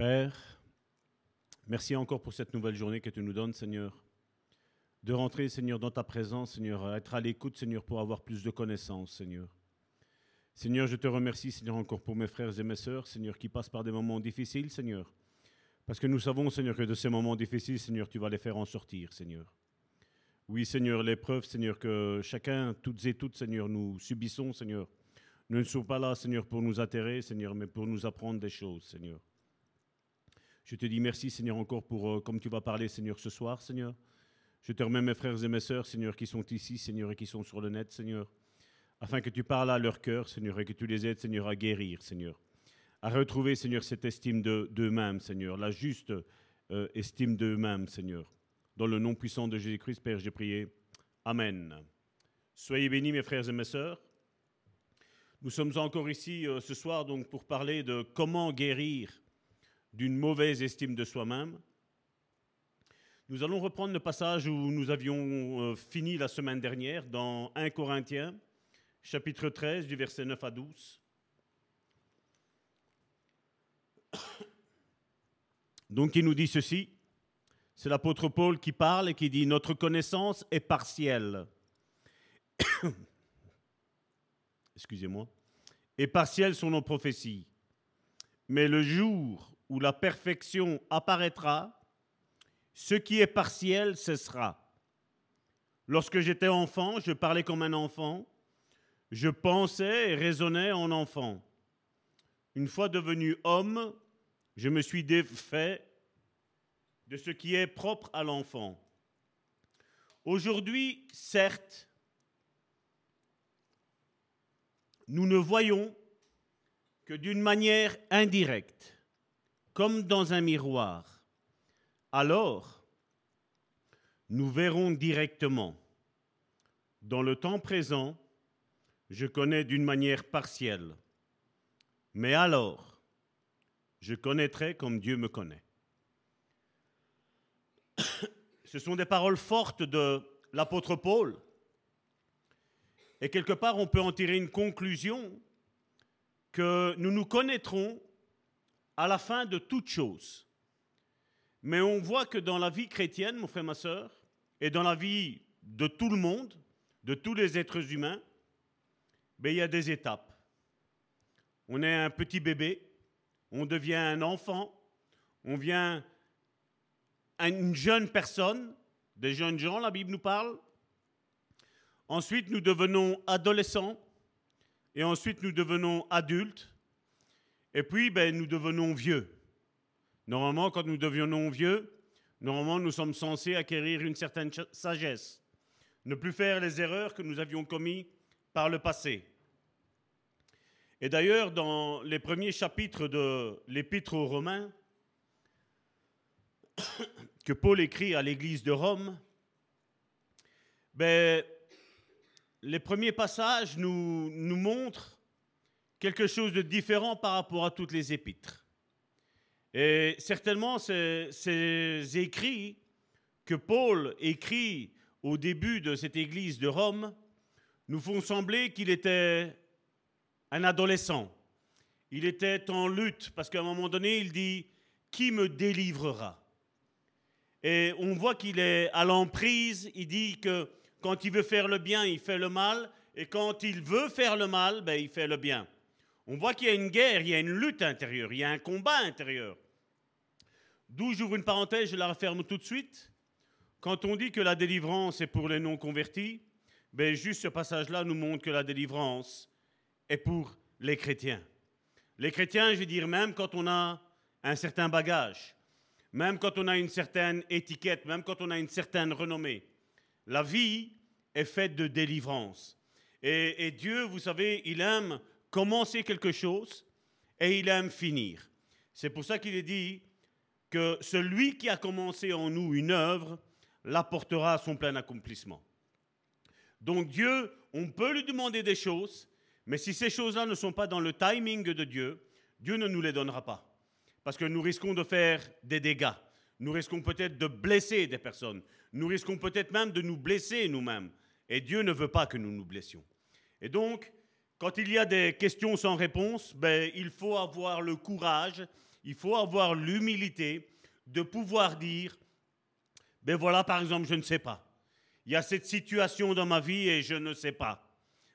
Père, merci encore pour cette nouvelle journée que tu nous donnes, Seigneur. De rentrer, Seigneur, dans ta présence, Seigneur, être à l'écoute, Seigneur, pour avoir plus de connaissances, Seigneur. Seigneur, je te remercie, Seigneur, encore pour mes frères et mes sœurs, Seigneur, qui passent par des moments difficiles, Seigneur. Parce que nous savons, Seigneur, que de ces moments difficiles, Seigneur, tu vas les faire en sortir, Seigneur. Oui, Seigneur, l'épreuve, Seigneur, que chacun, toutes et toutes, Seigneur, nous subissons, Seigneur, ne sont pas là, Seigneur, pour nous atterrer, Seigneur, mais pour nous apprendre des choses, Seigneur. Je te dis merci, Seigneur, encore pour, euh, comme tu vas parler, Seigneur, ce soir, Seigneur. Je te remets mes frères et mes sœurs, Seigneur, qui sont ici, Seigneur, et qui sont sur le net, Seigneur, afin que tu parles à leur cœur, Seigneur, et que tu les aides, Seigneur, à guérir, Seigneur, à retrouver, Seigneur, cette estime d'eux-mêmes, Seigneur, la juste euh, estime d'eux-mêmes, Seigneur. Dans le nom puissant de Jésus-Christ, Père, j'ai prié. Amen. Soyez bénis, mes frères et mes sœurs. Nous sommes encore ici euh, ce soir donc pour parler de comment guérir d'une mauvaise estime de soi-même. Nous allons reprendre le passage où nous avions euh, fini la semaine dernière dans 1 Corinthiens, chapitre 13, du verset 9 à 12. Donc il nous dit ceci, c'est l'apôtre Paul qui parle et qui dit, Notre connaissance est partielle. excusez-moi, et partielles sont nos prophéties. Mais le jour où la perfection apparaîtra, ce qui est partiel cessera. Lorsque j'étais enfant, je parlais comme un enfant, je pensais et raisonnais en enfant. Une fois devenu homme, je me suis défait de ce qui est propre à l'enfant. Aujourd'hui, certes, nous ne voyons que d'une manière indirecte, comme dans un miroir. Alors, nous verrons directement. Dans le temps présent, je connais d'une manière partielle. Mais alors, je connaîtrai comme Dieu me connaît. Ce sont des paroles fortes de l'apôtre Paul et quelque part, on peut en tirer une conclusion que nous nous connaîtrons à la fin de toute chose. Mais on voit que dans la vie chrétienne, mon frère, ma soeur, et dans la vie de tout le monde, de tous les êtres humains, ben, il y a des étapes. On est un petit bébé, on devient un enfant, on vient une jeune personne, des jeunes gens, la Bible nous parle, Ensuite, nous devenons adolescents. Et ensuite, nous devenons adultes. Et puis, ben, nous devenons vieux. Normalement, quand nous devenons vieux, normalement, nous sommes censés acquérir une certaine sagesse. Ne plus faire les erreurs que nous avions commises par le passé. Et d'ailleurs, dans les premiers chapitres de l'Épître aux Romains, que Paul écrit à l'église de Rome, ben, les premiers passages nous, nous montrent quelque chose de différent par rapport à toutes les épîtres. Et certainement, ces, ces écrits que Paul écrit au début de cette église de Rome nous font sembler qu'il était un adolescent. Il était en lutte parce qu'à un moment donné, il dit Qui me délivrera? Et on voit qu'il est à l'emprise. Il dit que quand il veut faire le bien, il fait le mal. Et quand il veut faire le mal, ben, il fait le bien. On voit qu'il y a une guerre, il y a une lutte intérieure, il y a un combat intérieur. D'où j'ouvre une parenthèse, je la referme tout de suite. Quand on dit que la délivrance est pour les non-convertis, ben juste ce passage-là nous montre que la délivrance est pour les chrétiens. Les chrétiens, je veux dire, même quand on a un certain bagage, même quand on a une certaine étiquette, même quand on a une certaine renommée, la vie est faite de délivrance. Et, Dieu, vous savez, il aime commencer quelque chose et il aime finir. C'est pour ça qu'il est dit que celui qui a commencé en nous une œuvre l'apportera à son plein accomplissement. Donc Dieu, on peut lui demander des choses, mais si ces choses-là ne sont pas dans le timing de Dieu, Dieu ne nous les donnera pas. Parce que nous risquons de faire des dégâts. Nous risquons peut-être de blesser des personnes. Nous risquons peut-être même de nous blesser nous-mêmes. Et Dieu ne veut pas que nous nous blessions. Et donc, quand il y a des questions sans réponse, ben, il faut avoir le courage, il faut avoir l'humilité de pouvoir dire, ben voilà par exemple, je ne sais pas. Il y a cette situation dans ma vie et je ne sais pas.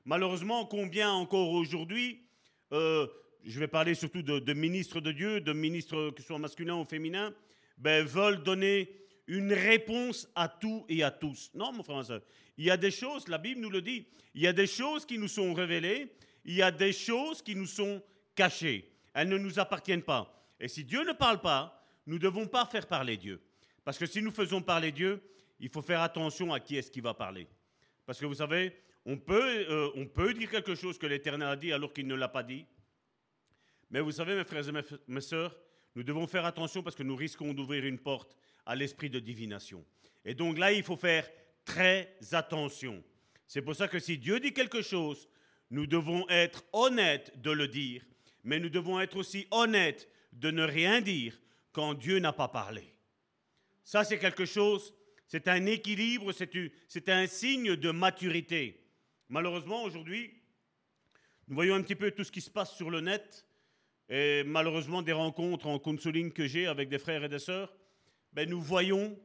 Malheureusement, combien encore aujourd'hui, euh, je vais parler surtout de, ministres de Dieu, de ministres que ce soit masculins ou féminins, ben, veulent donner une réponse à tout et à tous. Non, mon frère, ma il y a des choses, la Bible nous le dit, il y a des choses qui nous sont révélées, il y a des choses qui nous sont cachées. Elles ne nous appartiennent pas. Et si Dieu ne parle pas, nous ne devons pas faire parler Dieu. Parce que si nous faisons parler Dieu, il faut faire attention à qui est-ce qui va parler. Parce que vous savez, on peut, euh, on peut dire quelque chose que l'Éternel a dit alors qu'il ne l'a pas dit. Mais vous savez, mes frères et mes, mes sœurs, nous devons faire attention parce que nous risquons d'ouvrir une porte à l'esprit de divination. Et donc là, il faut faire très attention. C'est pour ça que si Dieu dit quelque chose, nous devons être honnêtes de le dire, mais nous devons être aussi honnêtes de ne rien dire quand Dieu n'a pas parlé. Ça, c'est quelque chose, c'est un équilibre, c'est un signe de maturité. Malheureusement, aujourd'hui, nous voyons un petit peu tout ce qui se passe sur le net, et malheureusement des rencontres en counseling que j'ai avec des frères et des sœurs, ben, nous voyons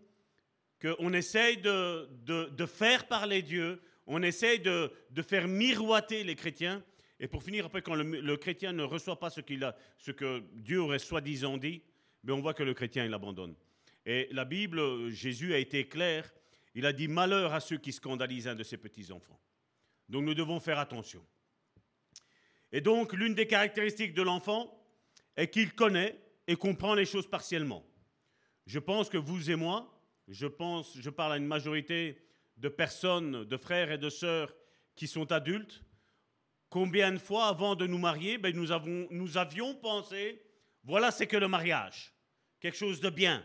qu'on essaye de, de, faire parler Dieu, on essaye de, de, faire miroiter les chrétiens, et pour finir, après, quand le, chrétien ne reçoit pas ce, a, ce que Dieu aurait soi-disant dit, ben on voit que le chrétien, il abandonne. Et la Bible, Jésus a été clair, il a dit malheur à ceux qui scandalisent un de ses petits-enfants. Donc nous devons faire attention. Et donc, l'une des caractéristiques de l'enfant est qu'il connaît et comprend les choses partiellement. Je pense que vous et moi, je pense, je parle à une majorité de personnes, de frères et de sœurs qui sont adultes, combien de fois avant de nous marier, ben nous, avons, nous avions pensé, voilà c'est que le mariage, quelque chose de bien.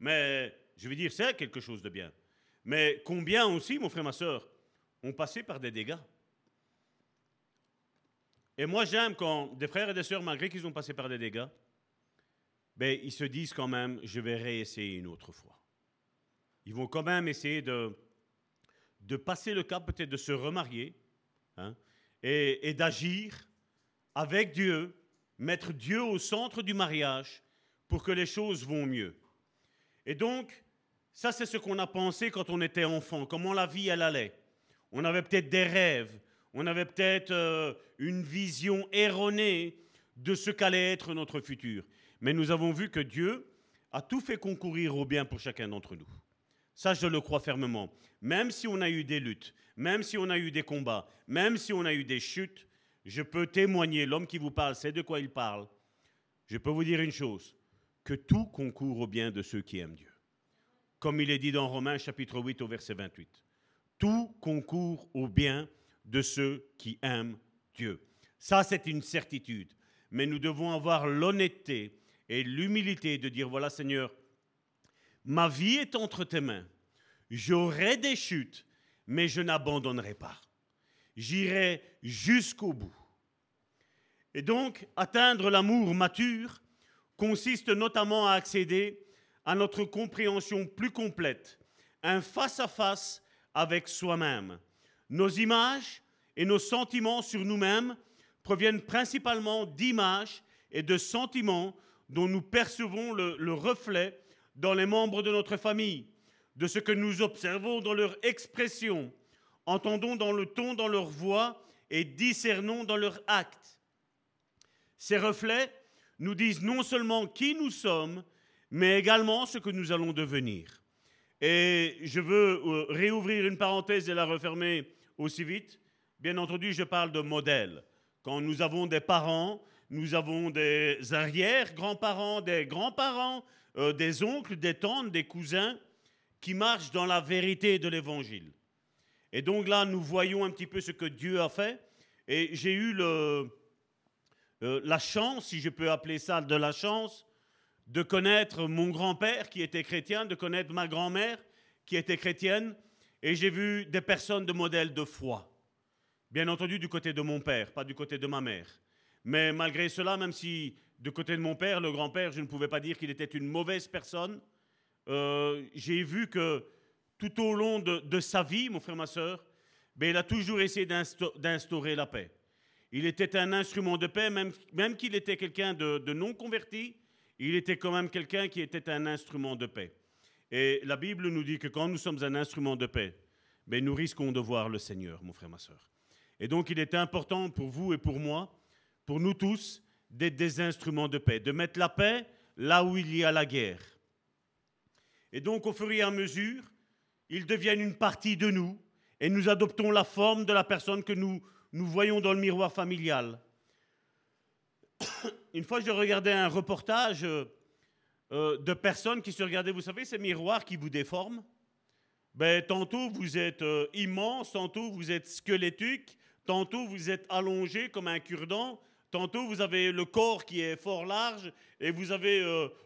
Mais je veux dire, c'est quelque chose de bien. Mais combien aussi, mon frère, ma sœur, ont passé par des dégâts Et moi, j'aime quand des frères et des sœurs, malgré qu'ils ont passé par des dégâts, ben, ils se disent quand même, je vais réessayer une autre fois. Ils vont quand même essayer de, de passer le cap, peut-être de se remarier, hein, et, d'agir avec Dieu, mettre Dieu au centre du mariage pour que les choses vont mieux. Et donc, ça c'est ce qu'on a pensé quand on était enfant, comment la vie elle allait. On avait peut-être des rêves, on avait peut-être euh, une vision erronée de ce qu'allait être notre futur. Mais nous avons vu que Dieu a tout fait concourir au bien pour chacun d'entre nous. Ça, je le crois fermement. Même si on a eu des luttes, même si on a eu des combats, même si on a eu des chutes, je peux témoigner, l'homme qui vous parle sait de quoi il parle. Je peux vous dire une chose, que tout concourt au bien de ceux qui aiment Dieu. Comme il est dit dans Romains chapitre 8 au verset 28. Tout concourt au bien de ceux qui aiment Dieu. Ça, c'est une certitude. Mais nous devons avoir l'honnêteté et l'humilité de dire, voilà Seigneur, ma vie est entre tes mains. J'aurai des chutes, mais je n'abandonnerai pas. J'irai jusqu'au bout. Et donc, atteindre l'amour mature consiste notamment à accéder à notre compréhension plus complète, un face-à-face avec soi-même. Nos images et nos sentiments sur nous-mêmes proviennent principalement d'images et de sentiments dont nous percevons le, reflet dans les membres de notre famille, de ce que nous observons dans leur expression, entendons dans le ton dans leur voix et discernons dans leurs actes. Ces reflets nous disent non seulement qui nous sommes, mais également ce que nous allons devenir. Et je veux euh, réouvrir une parenthèse et la refermer aussi vite. Bien entendu, je parle de modèle. Quand nous avons des parents, nous avons des arrière-grands-parents, des grands-parents, euh, des oncles, des tantes, des cousins qui marchent dans la vérité de l'Évangile. Et donc là, nous voyons un petit peu ce que Dieu a fait. Et j'ai eu euh, la chance, si je peux appeler ça de la chance, de connaître mon grand-père qui était chrétien, de connaître ma grand-mère qui était chrétienne. Et j'ai vu des personnes de modèle de foi. Bien entendu du côté de mon père, pas du côté de ma mère. Mais malgré cela, même si du côté de mon père, le grand-père, je ne pouvais pas dire qu'il était une mauvaise personne, euh, j'ai vu que tout au long de, sa vie, mon frère, ma soeur, ben, il a toujours essayé d'instaurer la paix. Il était un instrument de paix, même, même qu'il était quelqu'un de, de non converti, il était quand même quelqu'un qui était un instrument de paix. Et la Bible nous dit que quand nous sommes un instrument de paix, ben nous risquons de voir le Seigneur, mon frère, ma soeur. Et donc il est important pour vous et pour moi, pour nous tous, d'être des instruments de paix, de mettre la paix là où il y a la guerre. Et donc au fur et à mesure, ils deviennent une partie de nous et nous adoptons la forme de la personne que nous, nous voyons dans le miroir familial. Une fois, je regardais un reportage euh, euh, de personnes qui se regardaient, vous savez, ces miroirs qui vous déforment. Ben, tantôt vous êtes euh, immense, tantôt vous êtes squelettique, tantôt vous êtes allongé comme un cure-dent, tantôt vous avez le corps qui est fort large et vous avez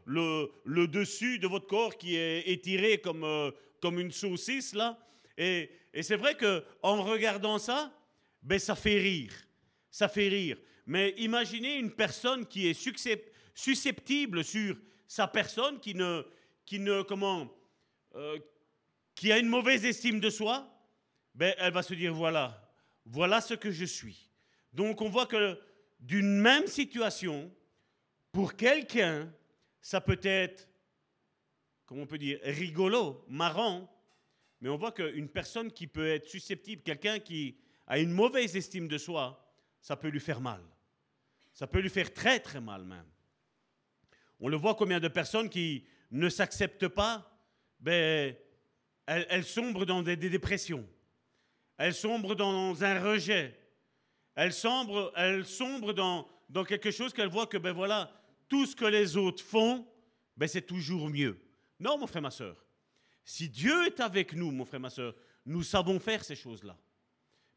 le, le, dessus de votre corps qui est étiré comme, comme une saucisse là. Et, et c'est vrai que en regardant ça, ben ça fait rire, ça fait rire. Mais imaginez une personne qui est susceptible sur sa personne, qui ne, qui ne comment, euh, qui a une mauvaise estime de soi, ben elle va se dire voilà, voilà ce que je suis. Donc on voit que d'une même situation, pour quelqu'un, ça peut être, comment on peut dire, rigolo, marrant, mais on voit qu'une personne qui peut être susceptible, quelqu'un qui a une mauvaise estime de soi, ça peut lui faire mal. Ça peut lui faire très très mal même. On le voit combien de personnes qui ne s'acceptent pas, ben, elles, sombrent dans des, dépressions. Elles sombrent dans un rejet. Elles sombrent, elles sombrent dans, dans quelque chose qu'elles voient que, ben voilà, tout ce que les autres font, ben c'est toujours mieux. Non, mon frère, ma soeur. Si Dieu est avec nous, mon frère, ma soeur, nous savons faire ces choses-là.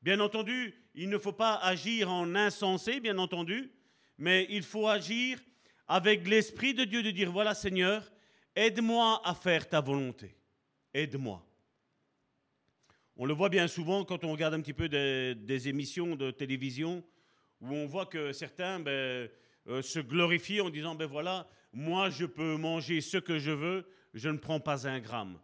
Bien entendu, il ne faut pas agir en insensé, bien entendu, mais il faut agir avec l'Esprit de Dieu de dire, voilà Seigneur, aide-moi à faire ta volonté. Aide-moi. On le voit bien souvent quand on regarde un petit peu des, émissions de télévision où on voit que certains ben, euh, se glorifient en disant, ben voilà, moi je peux manger ce que je veux, je ne prends pas un gramme.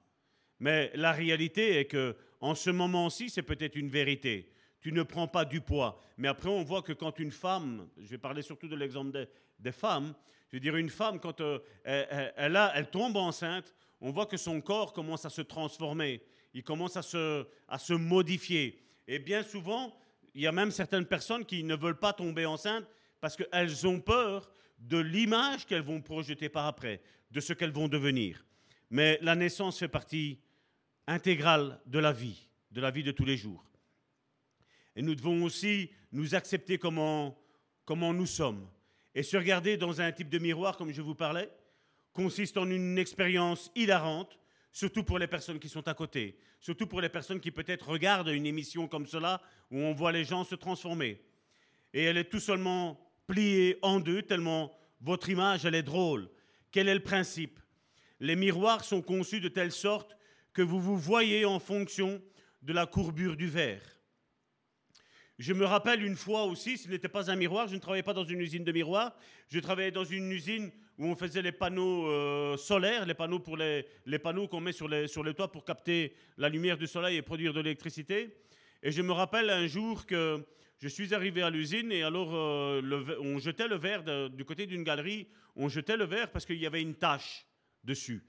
Mais la réalité est que en ce moment-ci, c'est peut-être une vérité. Tu ne prends pas du poids. Mais après, on voit que quand une femme, je vais parler surtout de l'exemple des, femmes, je veux dire, une femme, quand euh, elle, a, elle tombe enceinte, on voit que son corps commence à se transformer, il commence à se, à se modifier. Et bien souvent, il y a même certaines personnes qui ne veulent pas tomber enceinte parce qu'elles ont peur de l'image qu'elles vont projeter par après, de ce qu'elles vont devenir. Mais la naissance fait partie intégrale de la vie, de la vie de tous les jours. Et nous devons aussi nous accepter comment, comment nous sommes. Et se regarder dans un type de miroir, comme je vous parlais, consiste en une expérience hilarante, surtout pour les personnes qui sont à côté, surtout pour les personnes qui peut-être regardent une émission comme cela, où on voit les gens se transformer. Et elle est tout seulement pliée en deux, tellement votre image, elle est drôle. Quel est le principe? Les miroirs sont conçus de telle sorte que vous vous voyez en fonction de la courbure du verre. Je me rappelle une fois aussi, ce n'était pas un miroir, je ne travaillais pas dans une usine de miroirs, je travaillais dans une usine où on faisait les panneaux euh, solaires, les panneaux, pour les, les panneaux qu'on met sur les, sur les toits pour capter la lumière du soleil et produire de l'électricité. Et je me rappelle un jour que je suis arrivé à l'usine et alors euh, on jetait le verre du côté d'une galerie, on jetait le verre parce qu'il y avait une tache dessus.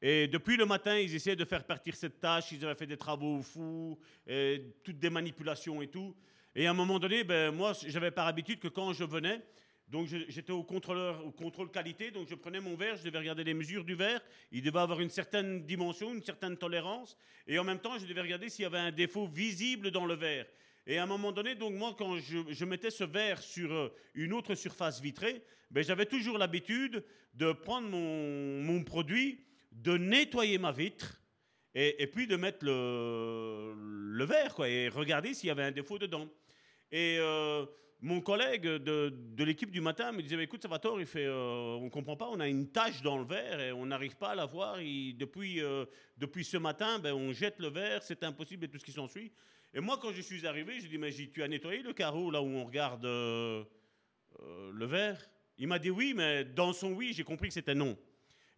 Et depuis le matin, ils essayaient de faire partir cette tâche, ils avaient fait des travaux fous, et toutes des manipulations et tout. Et à un moment donné, ben, moi, j'avais par habitude que quand je venais, donc j'étais au, contrôle qualité, donc je prenais mon verre, je devais regarder les mesures du verre, il devait avoir une certaine dimension, une certaine tolérance, et en même temps, je devais regarder s'il y avait un défaut visible dans le verre. Et à un moment donné, donc moi, quand je, mettais ce verre sur euh, une autre surface vitrée, ben, j'avais toujours l'habitude de prendre mon, produit, de nettoyer ma vitre et, puis de mettre le, le verre quoi, et regarder s'il y avait un défaut dedans. Et euh, mon collègue de, l'équipe du matin me disait Écoute, Salvatore, il fait, euh, on ne comprend pas, on a une tache dans le verre et on n'arrive pas à la voir. depuis, euh, depuis ce matin, ben, on jette le verre, c'est impossible et tout ce qui s'ensuit. Et moi, quand je suis arrivé, je dit Mais tu as nettoyé le carreau là où on regarde le verre? Il m'a dit Oui, mais dans son oui, j'ai compris que c'était non.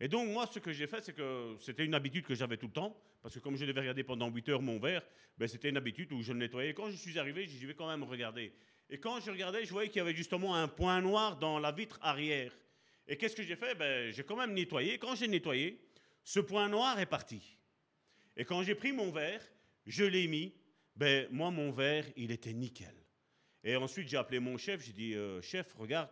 Et donc, moi, ce que j'ai fait, c'est que c'était une habitude que j'avais tout le temps, parce que comme je devais regarder pendant 8 heures mon verre, ben, c'était une habitude où je le nettoyais. Quand je suis arrivé, j'y vais quand même regarder. Et quand je regardais, je voyais qu'il y avait justement un point noir dans la vitre arrière. Et qu'est-ce que j'ai fait? Ben, J'ai quand même nettoyé. Quand j'ai nettoyé, ce point noir est parti. Et quand j'ai pris mon verre, je l'ai mis. Ben, moi, mon verre, il était nickel. Et ensuite, j'ai appelé mon chef. J'ai dit, euh, chef, regarde,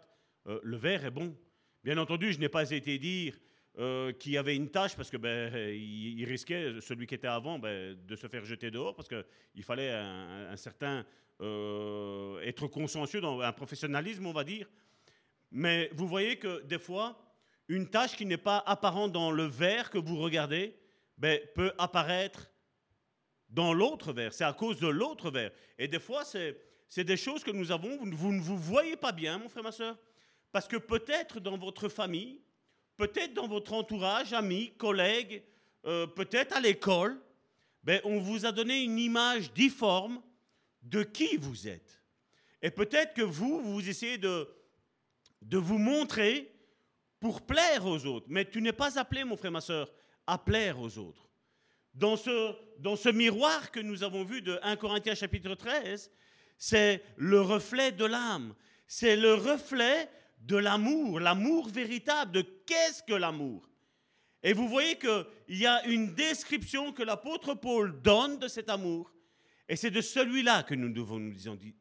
euh, le verre est bon. Bien entendu, je n'ai pas été dire euh, qu'il y avait une tâche parce que ben, il, risquait, celui qui était avant, ben, de se faire jeter dehors parce qu'il fallait un, certain être consciencieux dans un professionnalisme, on va dire. Mais vous voyez que des fois, une tâche qui n'est pas apparente dans le verre que vous regardez ben, peut apparaître dans l'autre verre. C'est à cause de l'autre verre. Et des fois, c'est des choses que nous avons, vous, ne vous voyez pas bien, mon frère, ma soeur. Parce que peut-être dans votre famille, peut-être dans votre entourage, amis, collègues, euh, peut-être à l'école, ben, on vous a donné une image difforme de qui vous êtes. Et peut-être que vous, vous essayez de, de vous montrer pour plaire aux autres. Mais tu n'es pas appelé, mon frère, ma soeur, à plaire aux autres. Dans ce, dans ce miroir que nous avons vu de 1 Corinthiens chapitre 13, c'est le reflet de l'âme. C'est le reflet de l'amour, l'amour véritable, de qu'est-ce que l'amour? Et vous voyez qu'il y a une description que l'apôtre Paul donne de cet amour. Et c'est de celui-là que nous devons nous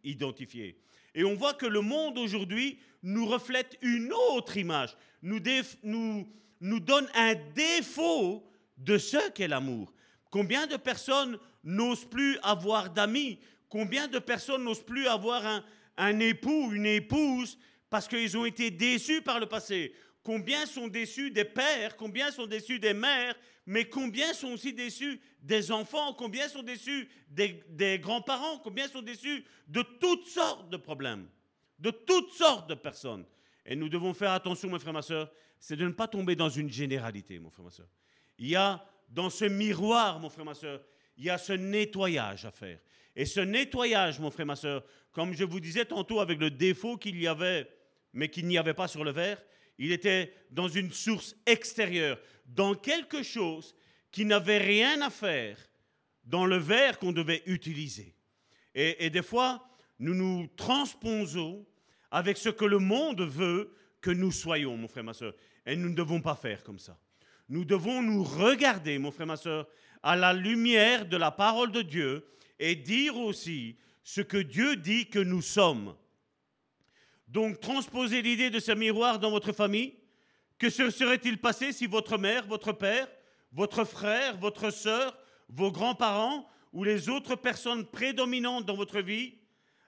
identifier. Et on voit que le monde aujourd'hui nous reflète une autre image, nous, nous, nous donne un défaut de ce qu'est l'amour. Combien de personnes n'osent plus avoir d'amis? Combien de personnes n'osent plus avoir un, un époux, une épouse, parce qu'ils ont été déçus par le passé Combien sont déçus des pères Combien sont déçus des mères Mais combien sont aussi déçus des enfants Combien sont déçus des, grands-parents Combien sont déçus de toutes sortes de problèmes De toutes sortes de personnes. Et nous devons faire attention, mes frères, ma soeur, c'est de ne pas tomber dans une généralité, mon frère, ma soeur. Il y a dans ce miroir, mon frère, ma soeur, il y a ce nettoyage à faire. Et ce nettoyage, mon frère, ma soeur, comme je vous disais tantôt avec le défaut qu'il y avait, mais qu'il n'y avait pas sur le verre, il était dans une source extérieure, dans quelque chose qui n'avait rien à faire dans le verre qu'on devait utiliser. Et, des fois, nous nous transposons avec ce que le monde veut que nous soyons, mon frère, ma soeur. Et nous ne devons pas faire comme ça. Nous devons nous regarder, mon frère, ma soeur, à la lumière de la parole de Dieu et dire aussi ce que Dieu dit que nous sommes. Donc, transposez l'idée de ce miroir dans votre famille. Que se serait-il passé si votre mère, votre père, votre frère, votre sœur, vos grands-parents ou les autres personnes prédominantes dans votre vie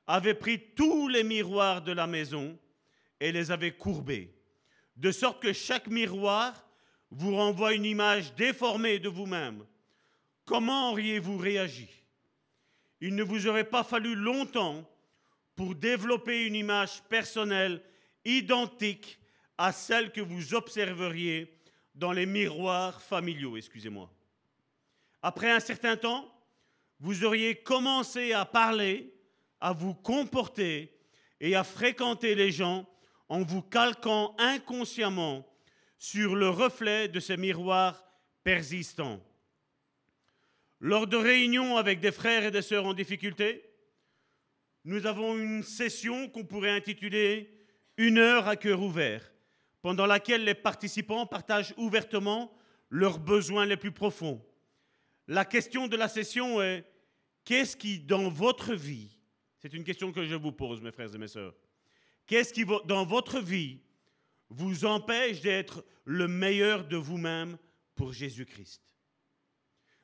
avaient pris tous les miroirs de la maison et les avaient courbés, de sorte que chaque miroir vous renvoie une image déformée de vous-même. Comment auriez-vous réagi? Il ne vous aurait pas fallu longtemps pour développer une image personnelle identique à celle que vous observeriez dans les miroirs familiaux, excusez-moi. Après un certain temps, vous auriez commencé à parler, à vous comporter et à fréquenter les gens en vous calquant inconsciemment sur le reflet de ces miroirs persistants. Lors de réunions avec des frères et des sœurs en difficulté, nous avons une session qu'on pourrait intituler Une heure à cœur ouvert, pendant laquelle les participants partagent ouvertement leurs besoins les plus profonds. La question de la session est Qu'est-ce qui, dans votre vie, c'est une question que je vous pose, mes frères et mes sœurs, qu'est-ce qui, dans votre vie, vous empêche d'être le meilleur de vous-même pour Jésus-Christ?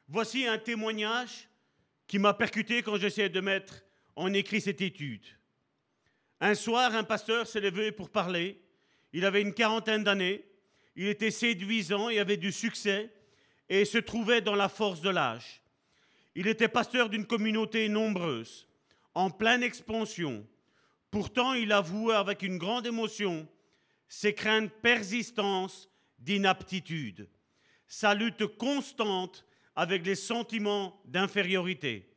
Voici un témoignage qui m'a percuté quand j'essayais de mettre en écrit cette étude. Un soir, un pasteur s'est levé pour parler. Il avait une quarantaine d'années. Il était séduisant et avait du succès et se trouvait dans la force de l'âge. Il était pasteur d'une communauté nombreuse, en pleine expansion. Pourtant, il avouait avec une grande émotion ses craintes persistantes d'inaptitude, sa lutte constante avec les sentiments d'infériorité.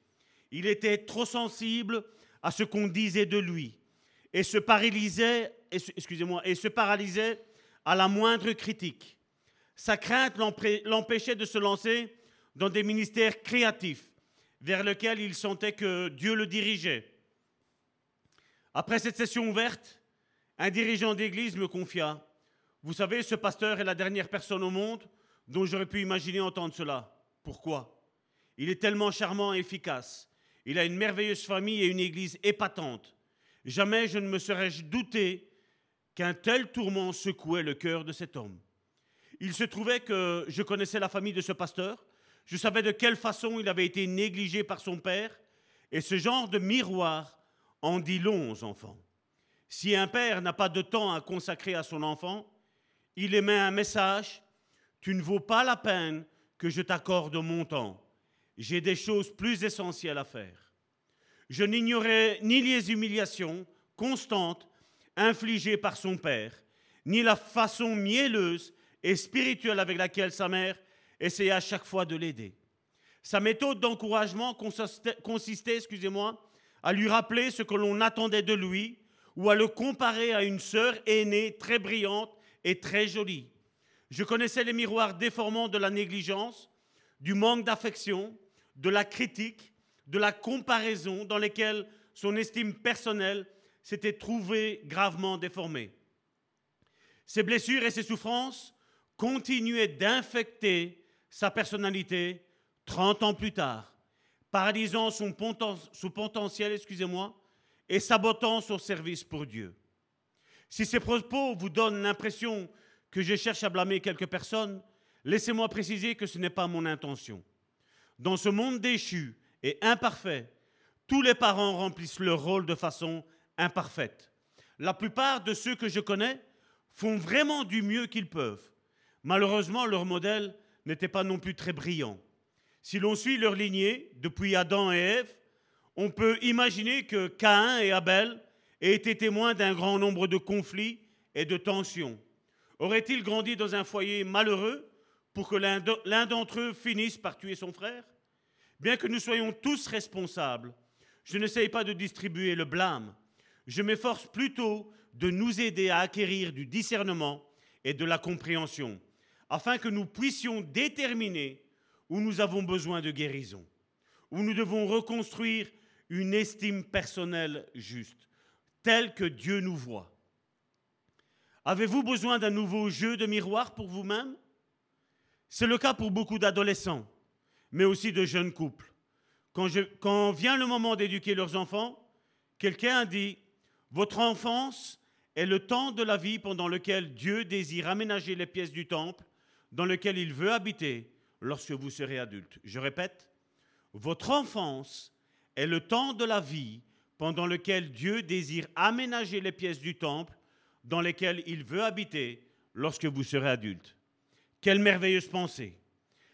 Il était trop sensible à ce qu'on disait de lui et se paralysait, à la moindre critique. Sa crainte l'empêchait de se lancer dans des ministères créatifs vers lesquels il sentait que Dieu le dirigeait. Après cette session ouverte, un dirigeant d'église me confia, vous savez, ce pasteur est la dernière personne au monde dont j'aurais pu imaginer entendre cela. Pourquoi? Il est tellement charmant et efficace. Il a une merveilleuse famille et une église épatante. Jamais je ne me serais douté qu'un tel tourment secouait le cœur de cet homme. Il se trouvait que je connaissais la famille de ce pasteur, je savais de quelle façon il avait été négligé par son père, et ce genre de miroir en dit long aux enfants. Si un père n'a pas de temps à consacrer à son enfant, il émet un message, tu ne vaux pas la peine que je t'accorde mon temps. J'ai des choses plus essentielles à faire. Je n'ignorais ni les humiliations constantes infligées par son père, ni la façon mielleuse et spirituelle avec laquelle sa mère essayait à chaque fois de l'aider. Sa méthode d'encouragement consistait, excusez-moi, à lui rappeler ce que l'on attendait de lui ou à le comparer à une sœur aînée très brillante et très jolie. Je connaissais les miroirs déformants de la négligence, du manque d'affection, de la critique, de la comparaison dans lesquels son estime personnelle s'était trouvée gravement déformée. Ses blessures et ses souffrances continuaient d'infecter sa personnalité 30 ans plus tard, paralysant son, potentiel, excusez-moi, et sabotant son service pour Dieu. Si ces propos vous donnent l'impression que je cherche à blâmer quelques personnes, laissez-moi préciser que ce n'est pas mon intention. Dans ce monde déchu et imparfait, tous les parents remplissent leur rôle de façon imparfaite. La plupart de ceux que je connais font vraiment du mieux qu'ils peuvent. Malheureusement, leur modèle n'était pas non plus très brillant. Si l'on suit leur lignée, depuis Adam et Ève, on peut imaginer que Caïn et Abel aient été témoins d'un grand nombre de conflits et de tensions. Aurait-il grandi dans un foyer malheureux pour que l'un d'entre eux finisse par tuer son frère? Bien que nous soyons tous responsables, je n'essaye pas de distribuer le blâme. Je m'efforce plutôt de nous aider à acquérir du discernement et de la compréhension, afin que nous puissions déterminer où nous avons besoin de guérison, où nous devons reconstruire une estime personnelle juste, telle que Dieu nous voit. Avez-vous besoin d'un nouveau jeu de miroir pour vous-même? C'est le cas pour beaucoup d'adolescents, mais aussi de jeunes couples. Quand, vient le moment d'éduquer leurs enfants, quelqu'un dit, votre enfance est le temps de la vie pendant lequel Dieu désire aménager les pièces du temple dans lequel il veut habiter lorsque vous serez adulte. Je répète, votre enfance est le temps de la vie pendant lequel Dieu désire aménager les pièces du temple dans lesquelles il veut habiter lorsque vous serez adulte. Quelle merveilleuse pensée.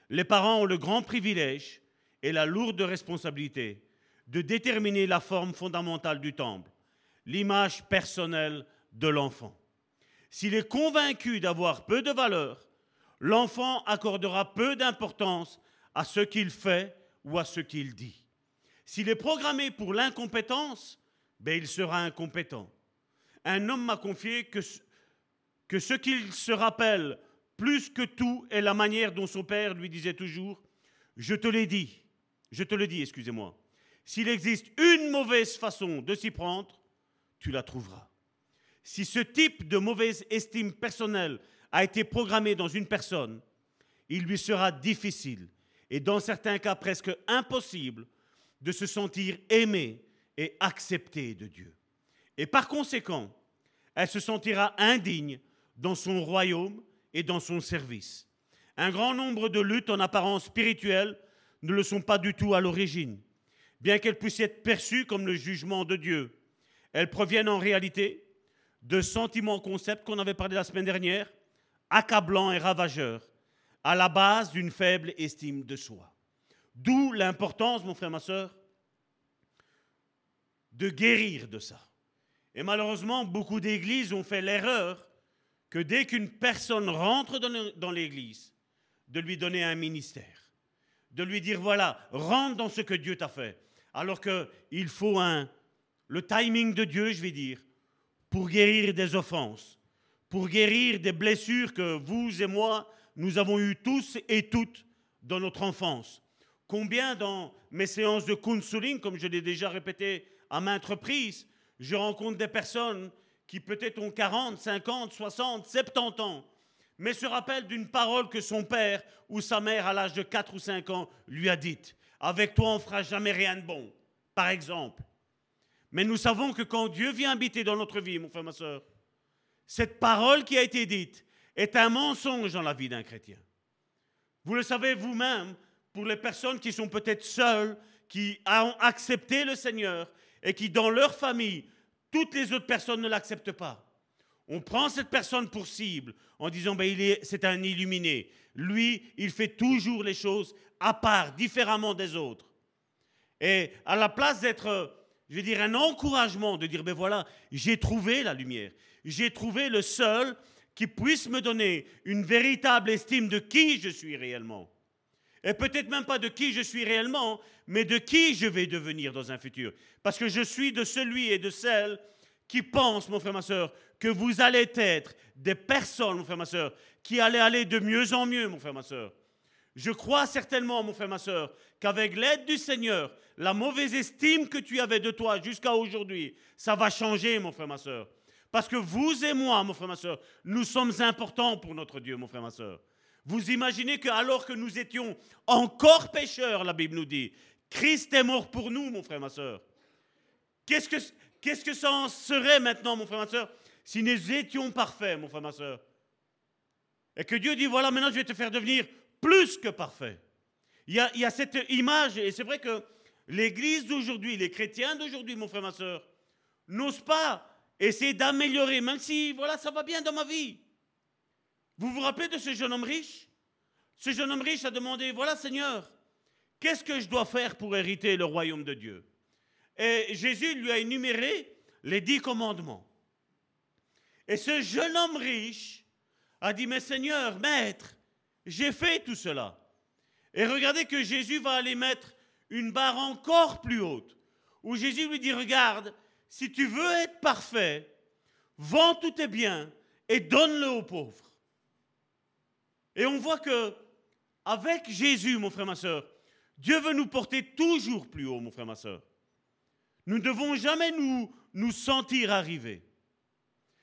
Les parents ont le grand privilège et la lourde responsabilité de déterminer la forme fondamentale du temple, l'image personnelle de l'enfant. S'il est convaincu d'avoir peu de valeur, l'enfant accordera peu d'importance à ce qu'il fait ou à ce qu'il dit. S'il est programmé pour l'incompétence, ben il sera incompétent. Un homme m'a confié que, que ce qu'il se rappelle plus que tout est la manière dont son père lui disait toujours Je te l'ai dit, je te le dis, excusez-moi. S'il existe une mauvaise façon de s'y prendre, tu la trouveras. Si ce type de mauvaise estime personnelle a été programmé dans une personne, il lui sera difficile, et dans certains cas presque impossible, de se sentir aimé et accepté de Dieu. Et par conséquent, elle se sentira indigne dans son royaume et dans son service. Un grand nombre de luttes en apparence spirituelle ne le sont pas du tout à l'origine. Bien qu'elles puissent être perçues comme le jugement de Dieu, elles proviennent en réalité de sentiments concepts qu'on avait parlé la semaine dernière, accablants et ravageurs, à la base d'une faible estime de soi. D'où l'importance, mon frère, ma soeur, de guérir de ça. Et malheureusement, beaucoup d'églises ont fait l'erreur que dès qu'une personne rentre dans l'église, de lui donner un ministère, de lui dire voilà, rentre dans ce que Dieu t'a fait. Alors qu'il faut un, le timing de Dieu, je vais dire, pour guérir des offenses, pour guérir des blessures que vous et moi, nous avons eues tous et toutes dans notre enfance. Combien dans mes séances de counseling, comme je l'ai déjà répété à maintes reprises, Je rencontre des personnes qui peut-être ont 40, 50, 60, 70 ans, mais se rappellent d'une parole que son père ou sa mère à l'âge de 4 ou 5 ans lui a dite. Avec toi, on ne fera jamais rien de bon, par exemple. Mais nous savons que quand Dieu vient habiter dans notre vie, mon frère, ma soeur, cette parole qui a été dite est un mensonge dans la vie d'un chrétien. Vous le savez vous-même, pour les personnes qui sont peut-être seules, qui ont accepté le Seigneur et qui, dans leur famille, toutes les autres personnes ne l'acceptent pas. On prend cette personne pour cible en disant ben, c'est un illuminé. Lui, il fait toujours les choses à part, différemment des autres. Et à la place d'être, je vais dire, un encouragement, de dire ben voilà, j'ai trouvé la lumière, j'ai trouvé le seul qui puisse me donner une véritable estime de qui je suis réellement. Et peut-être même pas de qui je suis réellement, mais de qui je vais devenir dans un futur. Parce que je suis de celui et de celle qui pense, mon frère, ma soeur, que vous allez être des personnes, mon frère, ma soeur, qui allez aller de mieux en mieux, mon frère, ma soeur. Je crois certainement, mon frère, ma soeur, qu'avec l'aide du Seigneur, la mauvaise estime que tu avais de toi jusqu'à aujourd'hui, ça va changer, mon frère, ma soeur. Parce que vous et moi, mon frère, ma soeur, nous sommes importants pour notre Dieu, mon frère, ma soeur. Vous imaginez que alors que nous étions encore pécheurs, la Bible nous dit, Christ est mort pour nous, mon frère, ma soeur. Qu'est-ce que, qu'est-ce que ça en serait maintenant, mon frère, ma soeur, si nous étions parfaits, mon frère, ma soeur? Et que Dieu dit, voilà, maintenant je vais te faire devenir plus que parfait. Il y a, il y a cette image, et c'est vrai que l'Église d'aujourd'hui, les chrétiens d'aujourd'hui, mon frère, ma soeur, n'osent pas essayer d'améliorer, même si, voilà, ça va bien dans ma vie. Vous vous rappelez de ce jeune homme riche? Ce jeune homme riche a demandé, voilà Seigneur, qu'est-ce que je dois faire pour hériter le royaume de Dieu? Et Jésus lui a énuméré les dix commandements. Et ce jeune homme riche a dit, mais Seigneur, Maître, j'ai fait tout cela. Et regardez que Jésus va aller mettre une barre encore plus haute, où Jésus lui dit, regarde, si tu veux être parfait, vends tous tes biens et donne-le aux pauvres. Et on voit que avec Jésus, mon frère, ma soeur, Dieu veut nous porter toujours plus haut, mon frère, ma soeur. Nous ne devons jamais nous, sentir arriver.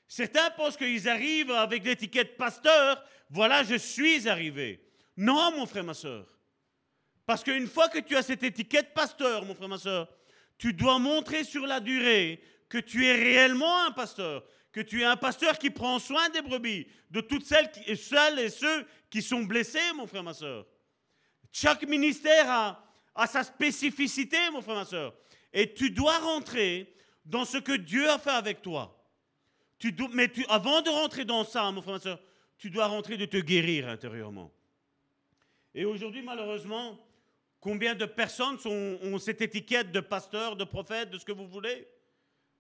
Certains pensent qu'ils arrivent avec l'étiquette pasteur, voilà, je suis arrivé. Non, mon frère, ma soeur. Parce qu'une fois que tu as cette étiquette pasteur, mon frère, ma soeur, tu dois montrer sur la durée que tu es réellement un pasteur, que tu es un pasteur qui prend soin des brebis, de toutes celles, qui, celles et ceux qui sont blessés, mon frère, ma soeur. Chaque ministère a, sa spécificité, mon frère, ma soeur. Et tu dois rentrer dans ce que Dieu a fait avec toi. Tu mais tu, avant de rentrer dans ça, mon frère, ma soeur, tu dois rentrer de te guérir intérieurement. Et aujourd'hui, malheureusement, combien de personnes ont cette étiquette de pasteur, de prophète, de ce que vous voulez,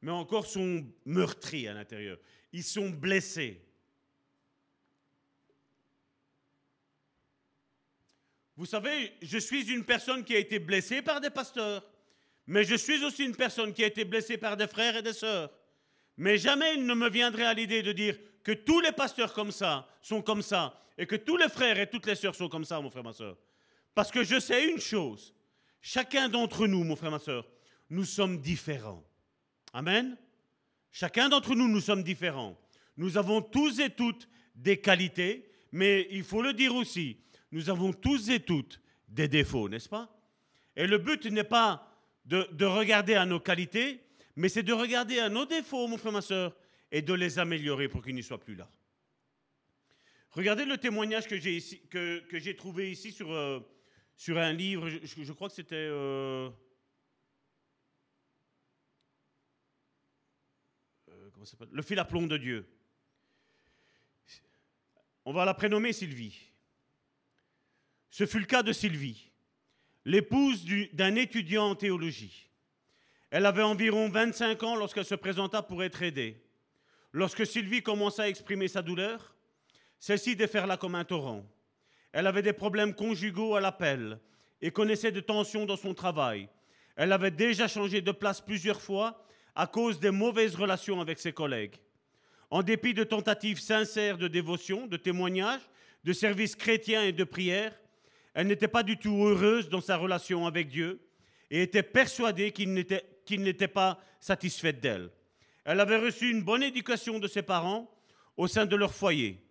mais encore sont meurtris à l'intérieur. Ils sont blessés. Vous savez, je suis une personne qui a été blessée par des pasteurs, mais je suis aussi une personne qui a été blessée par des frères et des sœurs. Mais jamais il ne me viendrait à l'idée de dire que tous les pasteurs comme ça sont comme ça et que tous les frères et toutes les sœurs sont comme ça, mon frère, ma sœur. Parce que je sais une chose, chacun d'entre nous, mon frère, ma sœur, nous sommes différents. Amen. Chacun d'entre nous, nous sommes différents. Nous avons tous et toutes des qualités, mais il faut le dire aussi, nous avons tous et toutes des défauts, n'est-ce pas? Et le but n'est pas de, de, regarder à nos qualités, mais c'est de regarder à nos défauts, mon frère, ma soeur, et de les améliorer pour qu'ils n'y soient plus là. Regardez le témoignage que j'ai, trouvé ici sur, euh, sur un livre, je, crois que c'était... Euh, euh, Le fil à plomb de Dieu. On va la prénommer Sylvie. Ce fut le cas de Sylvie, l'épouse d'un étudiant en théologie. Elle avait environ 25 ans lorsqu'elle se présenta pour être aidée. Lorsque Sylvie commença à exprimer sa douleur, celle-ci déferla comme un torrent. Elle avait des problèmes conjugaux à l'appel et connaissait de tensions dans son travail. Elle avait déjà changé de place plusieurs fois à cause des mauvaises relations avec ses collègues. En dépit de tentatives sincères de dévotion, de témoignages, de services chrétiens et de prières, elle n'était pas du tout heureuse dans sa relation avec Dieu et était persuadée qu'il n'était pas satisfaite d'elle. Elle avait reçu une bonne éducation de ses parents au sein de leur foyer.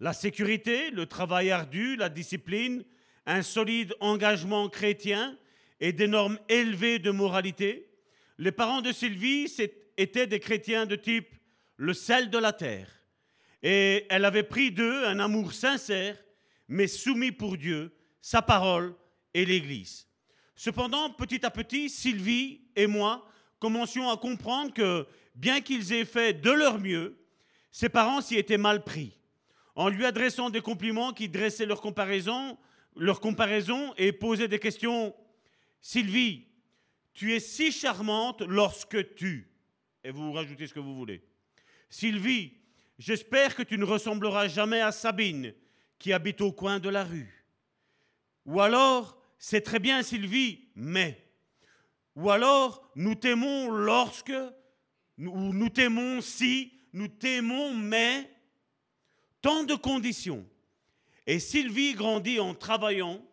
La sécurité, le travail ardu, la discipline, un solide engagement chrétien et des normes élevées de moralité. Les parents de Sylvie étaient des chrétiens de type le sel de la terre. Et elle avait pris d'eux un amour sincère, mais soumis pour Dieu, sa parole et l'Église. Cependant, petit à petit, Sylvie et moi commencions à comprendre que, bien qu'ils aient fait de leur mieux, ses parents s'y étaient mal pris. En lui adressant des compliments qui dressaient leur comparaison, leur comparaison et posaient des questions. Sylvie, tu es si charmante lorsque tu. Et vous rajoutez ce que vous voulez. Sylvie, j'espère que tu ne ressembleras jamais à Sabine, qui habite au coin de la rue. Ou alors, c'est très bien Sylvie, mais. Ou alors, nous t'aimons lorsque, ou nous t'aimons si, nous t'aimons mais. Tant de conditions. Et Sylvie grandit en travaillant,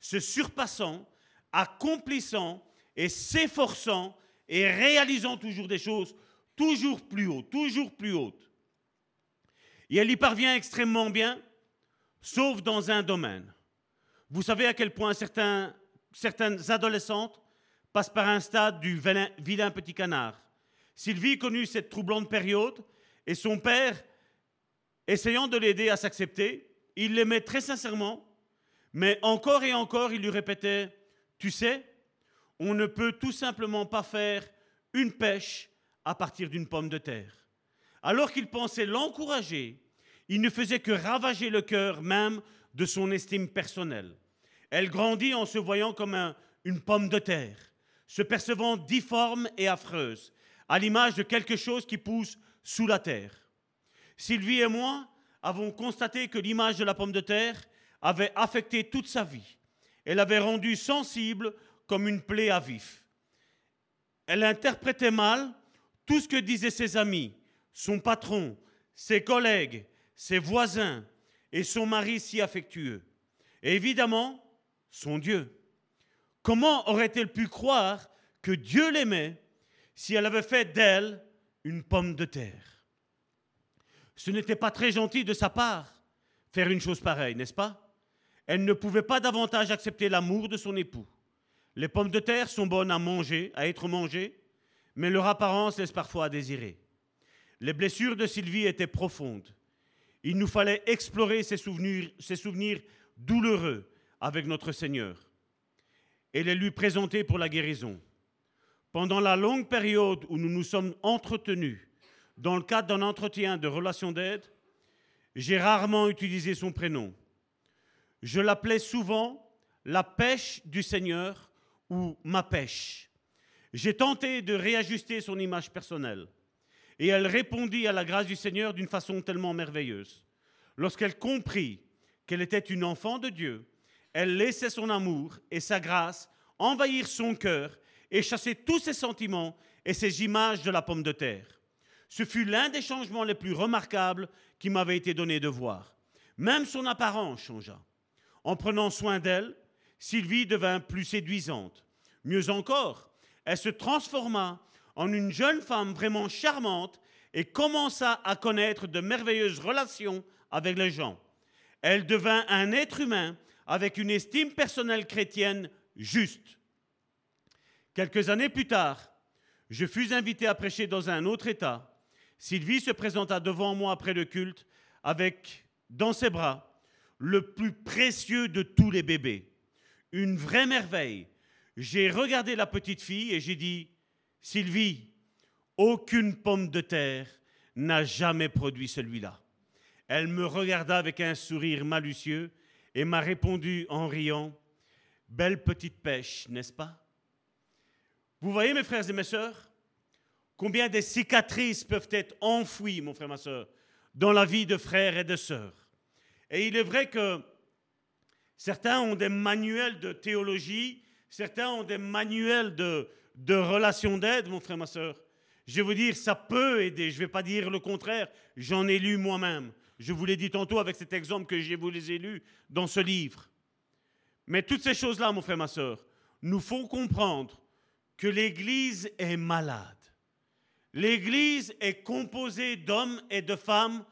se surpassant, accomplissant et s'efforçant et réalisant toujours des choses toujours plus hautes, toujours plus hautes. Et elle y parvient extrêmement bien, sauf dans un domaine. Vous savez à quel point certaines adolescentes passent par un stade du vilain, petit canard. Sylvie connut cette troublante période et son père, essayant de l'aider à s'accepter, il l'aimait très sincèrement, mais encore et encore il lui répétait, tu sais, on ne peut tout simplement pas faire une pêche à partir d'une pomme de terre. Alors qu'il pensait l'encourager, il ne faisait que ravager le cœur même de son estime personnelle. Elle grandit en se voyant comme une pomme de terre, se percevant difforme et affreuse, à l'image de quelque chose qui pousse sous la terre. Sylvie et moi avons constaté que l'image de la pomme de terre avait affecté toute sa vie. Elle l'avait rendue sensible comme une plaie à vif. Elle interprétait mal tout ce que disaient ses amis, son patron, ses collègues, ses voisins et son mari si affectueux. Et évidemment, son Dieu. Comment aurait-elle pu croire que Dieu l'aimait si elle avait fait d'elle une pomme de terre? Ce n'était pas très gentil de sa part faire une chose pareille, n'est-ce pas? Elle ne pouvait pas davantage accepter l'amour de son époux. Les pommes de terre sont bonnes à manger, à être mangées, mais leur apparence laisse parfois à désirer. Les blessures de Sylvie étaient profondes. Il nous fallait explorer ces souvenirs, douloureux avec notre Seigneur et les lui présenter pour la guérison. Pendant la longue période où nous nous sommes entretenus dans le cadre d'un entretien de relation d'aide, j'ai rarement utilisé son prénom. Je l'appelais souvent la pêche du Seigneur ou ma pêche. J'ai tenté de réajuster son image personnelle et elle répondit à la grâce du Seigneur d'une façon tellement merveilleuse. Lorsqu'elle comprit qu'elle était une enfant de Dieu, elle laissait son amour et sa grâce envahir son cœur et chasser tous ses sentiments et ses images de la pomme de terre. Ce fut l'un des changements les plus remarquables qui m'avait été donné de voir. Même son apparence changea. En prenant soin d'elle, Sylvie devint plus séduisante. Mieux encore, elle se transforma en une jeune femme vraiment charmante et commença à connaître de merveilleuses relations avec les gens. Elle devint un être humain avec une estime personnelle chrétienne juste. Quelques années plus tard, je fus invité à prêcher dans un autre État. Sylvie se présenta devant moi après le culte avec, dans ses bras, le plus précieux de tous les bébés. Une vraie merveille. J'ai regardé la petite fille et j'ai dit, Sylvie, aucune pomme de terre n'a jamais produit celui-là. Elle me regarda avec un sourire malicieux et m'a répondu en riant, Belle petite pêche, n'est-ce pas? Vous voyez, mes frères et mes sœurs, combien des cicatrices peuvent être enfouies, mon frère, ma sœur, dans la vie de frères et de sœurs. Et il est vrai que certains ont des manuels de théologie, certains ont des manuels de, de relations d'aide, mon frère, ma sœur. Je vais vous dire, ça peut aider, je ne vais pas dire le contraire, j'en ai lu moi-même. Je vous l'ai dit tantôt avec cet exemple que je vous les ai lus dans ce livre. Mais toutes ces choses-là, mon frère, ma soeur, nous font comprendre que l'Église est malade. L'Église est composée d'hommes et de femmes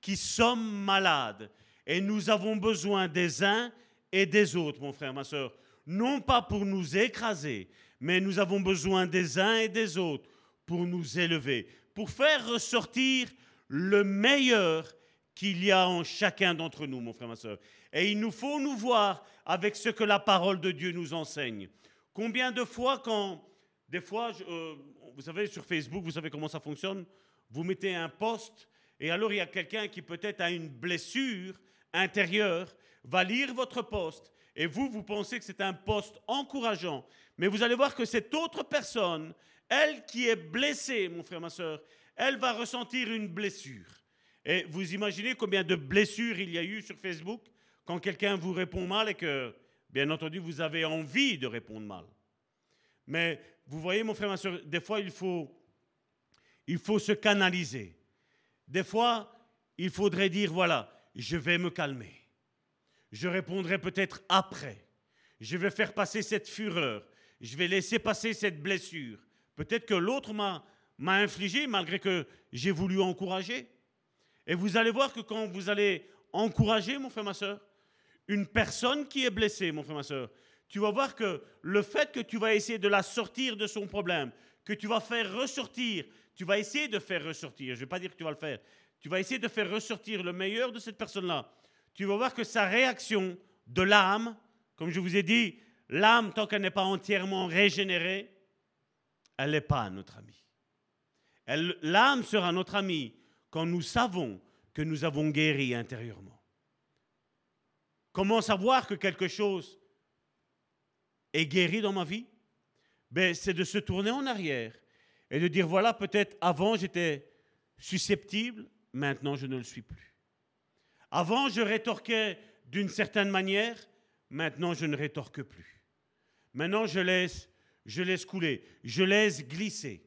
qui sommes malades. Et nous avons besoin des uns et des autres, mon frère, ma soeur. Non pas pour nous écraser, mais nous avons besoin des uns et des autres pour nous élever, pour faire ressortir le meilleur qu'il y a en chacun d'entre nous, mon frère, ma soeur. Et il nous faut nous voir avec ce que la parole de Dieu nous enseigne. Combien de fois, quand, des fois, euh, vous savez, sur Facebook, vous savez comment ça fonctionne? Vous mettez un post et alors il y a quelqu'un qui peut-être a une blessure intérieure, va lire votre poste et vous, vous pensez que c'est un poste encourageant. Mais vous allez voir que cette autre personne, elle qui est blessée, mon frère, ma soeur, elle va ressentir une blessure. Et vous imaginez combien de blessures il y a eu sur Facebook quand quelqu'un vous répond mal et que, bien entendu, vous avez envie de répondre mal. Mais vous voyez, mon frère, ma soeur, des fois, il faut, il faut se canaliser. Des fois, il faudrait dire, voilà, je vais me calmer. Je répondrai peut-être après. Je vais faire passer cette fureur. Je vais laisser passer cette blessure. Peut-être que l'autre m'a, infligé malgré que j'ai voulu encourager. Et vous allez voir que quand vous allez encourager, mon frère, ma soeur, une personne qui est blessée, mon frère, ma soeur, tu vas voir que le fait que tu vas essayer de la sortir de son problème, que tu vas faire ressortir, tu vas essayer de faire ressortir, je ne vais pas dire que tu vas le faire, tu vas essayer de faire ressortir le meilleur de cette personne-là, tu vas voir que sa réaction de l'âme, comme je vous ai dit, l'âme, tant qu'elle n'est pas entièrement régénérée, elle n'est pas notre amie. L'âme sera notre amie quand nous savons que nous avons guéri intérieurement. Comment savoir que quelque chose est guéri dans ma vie? Ben, C'est de se tourner en arrière et de dire, voilà, peut-être avant j'étais susceptible, maintenant je ne le suis plus. Avant je rétorquais d'une certaine manière, maintenant je ne rétorque plus. Maintenant je laisse, je laisse couler, je laisse glisser.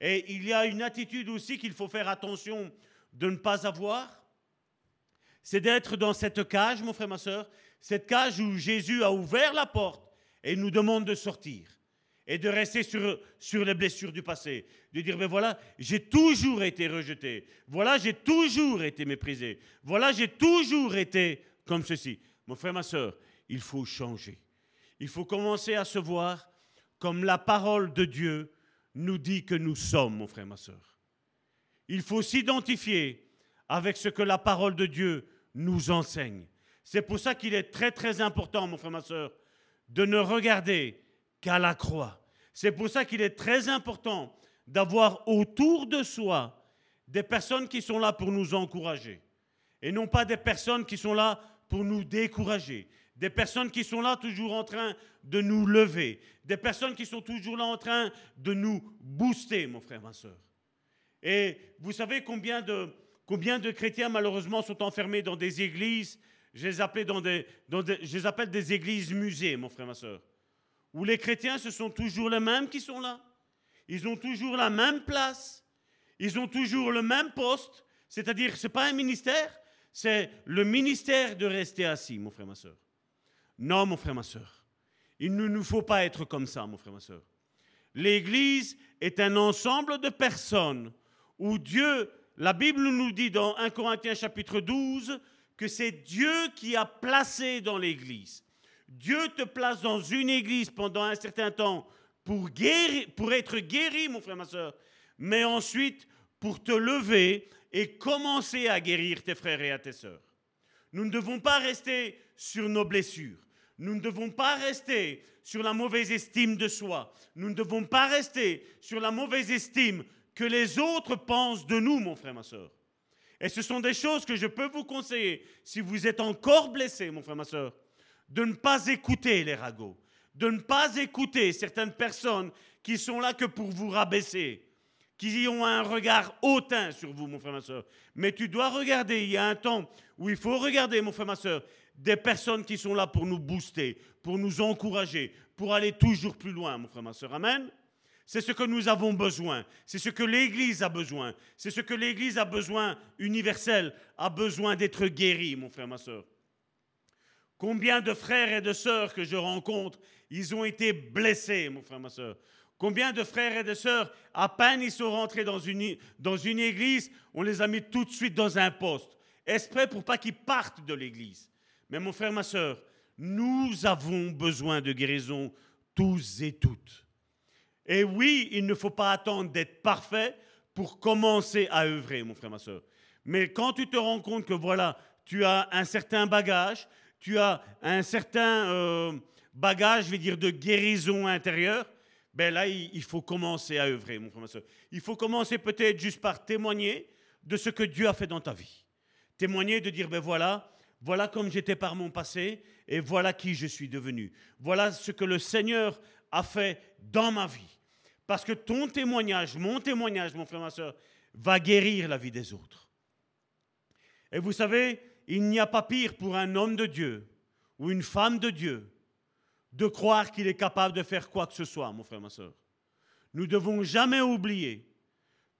Et il y a une attitude aussi qu'il faut faire attention de ne pas avoir, c'est d'être dans cette cage, mon frère, ma soeur, cette cage où Jésus a ouvert la porte et nous demande de sortir et de rester sur, sur les blessures du passé. De dire, ben voilà, j'ai toujours été rejeté. Voilà, j'ai toujours été méprisé. Voilà, j'ai toujours été comme ceci. Mon frère, ma soeur, il faut changer. Il faut commencer à se voir comme la parole de Dieu nous dit que nous sommes, mon frère, ma soeur. Il faut s'identifier avec ce que la parole de Dieu nous enseigne. C'est pour ça qu'il est très très important, mon frère, ma soeur, de ne regarder qu'à la croix. C'est pour ça qu'il est très important d'avoir autour de soi des personnes qui sont là pour nous encourager et non pas des personnes qui sont là pour nous décourager, des personnes qui sont là toujours en train de nous lever, des personnes qui sont toujours là en train de nous booster, mon frère, ma soeur. Et vous savez combien de, combien de chrétiens, malheureusement, sont enfermés dans des églises? Je les, appelle dans des, je les appelle des églises musées, mon frère, ma soeur. Où les chrétiens, ce sont toujours les mêmes qui sont là. Ils ont toujours la même place. Ils ont toujours le même poste. C'est-à-dire, ce n'est pas un ministère, c'est le ministère de rester assis, mon frère, ma soeur. Non, mon frère, ma soeur. Il ne nous faut pas être comme ça, mon frère, ma soeur. L'Église est un ensemble de personnes où Dieu, la Bible nous dit dans 1 Corinthiens chapitre 12, que c'est Dieu qui a placé dans l'Église. Dieu te place dans une Église pendant un certain temps pour, guérir, pour être guéri, mon frère, ma soeur, mais ensuite pour te lever et commencer à guérir tes frères et à tes sœurs. Nous ne devons pas rester sur nos blessures. Nous ne devons pas rester sur la mauvaise estime de soi. Nous ne devons pas rester sur la mauvaise estime que les autres pensent de nous, mon frère, ma soeur. Et ce sont des choses que je peux vous conseiller, si vous êtes encore blessé, mon frère, ma soeur, de ne pas écouter les ragots, de ne pas écouter certaines personnes qui sont là que pour vous rabaisser, qui ont un regard hautain sur vous, mon frère, ma soeur. Mais tu dois regarder, il y a un temps où il faut regarder, mon frère, ma soeur, des personnes qui sont là pour nous booster, pour nous encourager, pour aller toujours plus loin, mon frère, ma soeur. Amen. C'est ce que nous avons besoin. C'est ce que l'Église a besoin. C'est ce que l'Église a besoin universel, a besoin d'être guéri, mon frère, ma soeur. Combien de frères et de sœurs que je rencontre, ils ont été blessés, mon frère, ma soeur. Combien de frères et de sœurs, à peine ils sont rentrés dans une, dans une église, on les a mis tout de suite dans un poste. Esprit pour pas qu'ils partent de l'église Mais mon frère, ma sœur, nous avons besoin de guérison tous et toutes. Et oui, il ne faut pas attendre d'être parfait pour commencer à œuvrer, mon frère, ma soeur. Mais quand tu te rends compte que voilà, tu as un certain bagage, tu as un certain euh, bagage, je vais dire, de guérison intérieure, ben là, il, faut commencer à œuvrer, mon frère, ma soeur. Il faut commencer peut-être juste par témoigner de ce que Dieu a fait dans ta vie. Témoigner de dire, ben voilà, voilà comme j'étais par mon passé, et voilà qui je suis devenu. Voilà ce que le Seigneur a fait dans ma vie. Parce que ton témoignage, mon témoignage, mon frère, ma soeur, va guérir la vie des autres. Et vous savez, il n'y a pas pire pour un homme de Dieu ou une femme de Dieu de croire qu'il est capable de faire quoi que ce soit, mon frère, ma soeur. Nous devons jamais oublier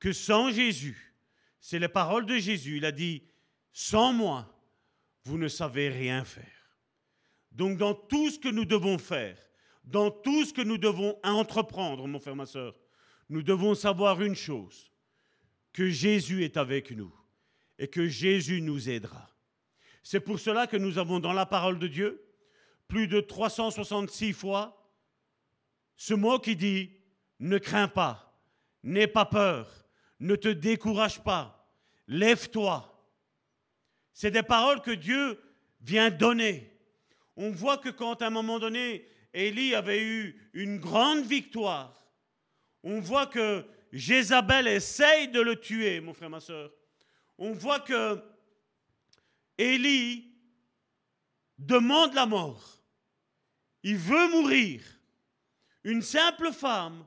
que sans Jésus, c'est les paroles de Jésus, il a dit, sans moi, vous ne savez rien faire. Donc dans tout ce que nous devons faire, dans tout ce que nous devons entreprendre, mon frère, ma soeur, nous devons savoir une chose, que Jésus est avec nous et que Jésus nous aidera. C'est pour cela que nous avons dans la parole de Dieu plus de 366 fois ce mot qui dit ne crains pas, n'aie pas peur, ne te décourage pas, lève-toi. C'est des paroles que Dieu vient donner. On voit que quand à un moment donné, Élie avait eu une grande victoire. On voit que Jézabel essaye de le tuer, mon frère, ma soeur. On voit que Élie demande la mort. Il veut mourir. Une simple femme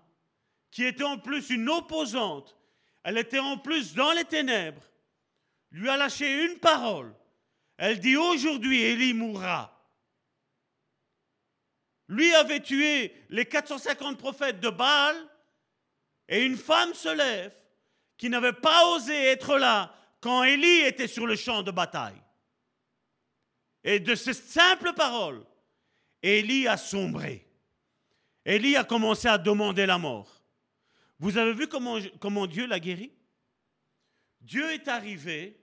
qui était en plus une opposante, elle était en plus dans les ténèbres, lui a lâché une parole. Elle dit aujourd'hui, Élie mourra. Lui avait tué les 450 prophètes de Baal et une femme se lève qui n'avait pas osé être là quand Élie était sur le champ de bataille. Et de ces simples paroles, Élie a sombré. Élie a commencé à demander la mort. Vous avez vu comment, comment Dieu l'a guéri? Dieu est arrivé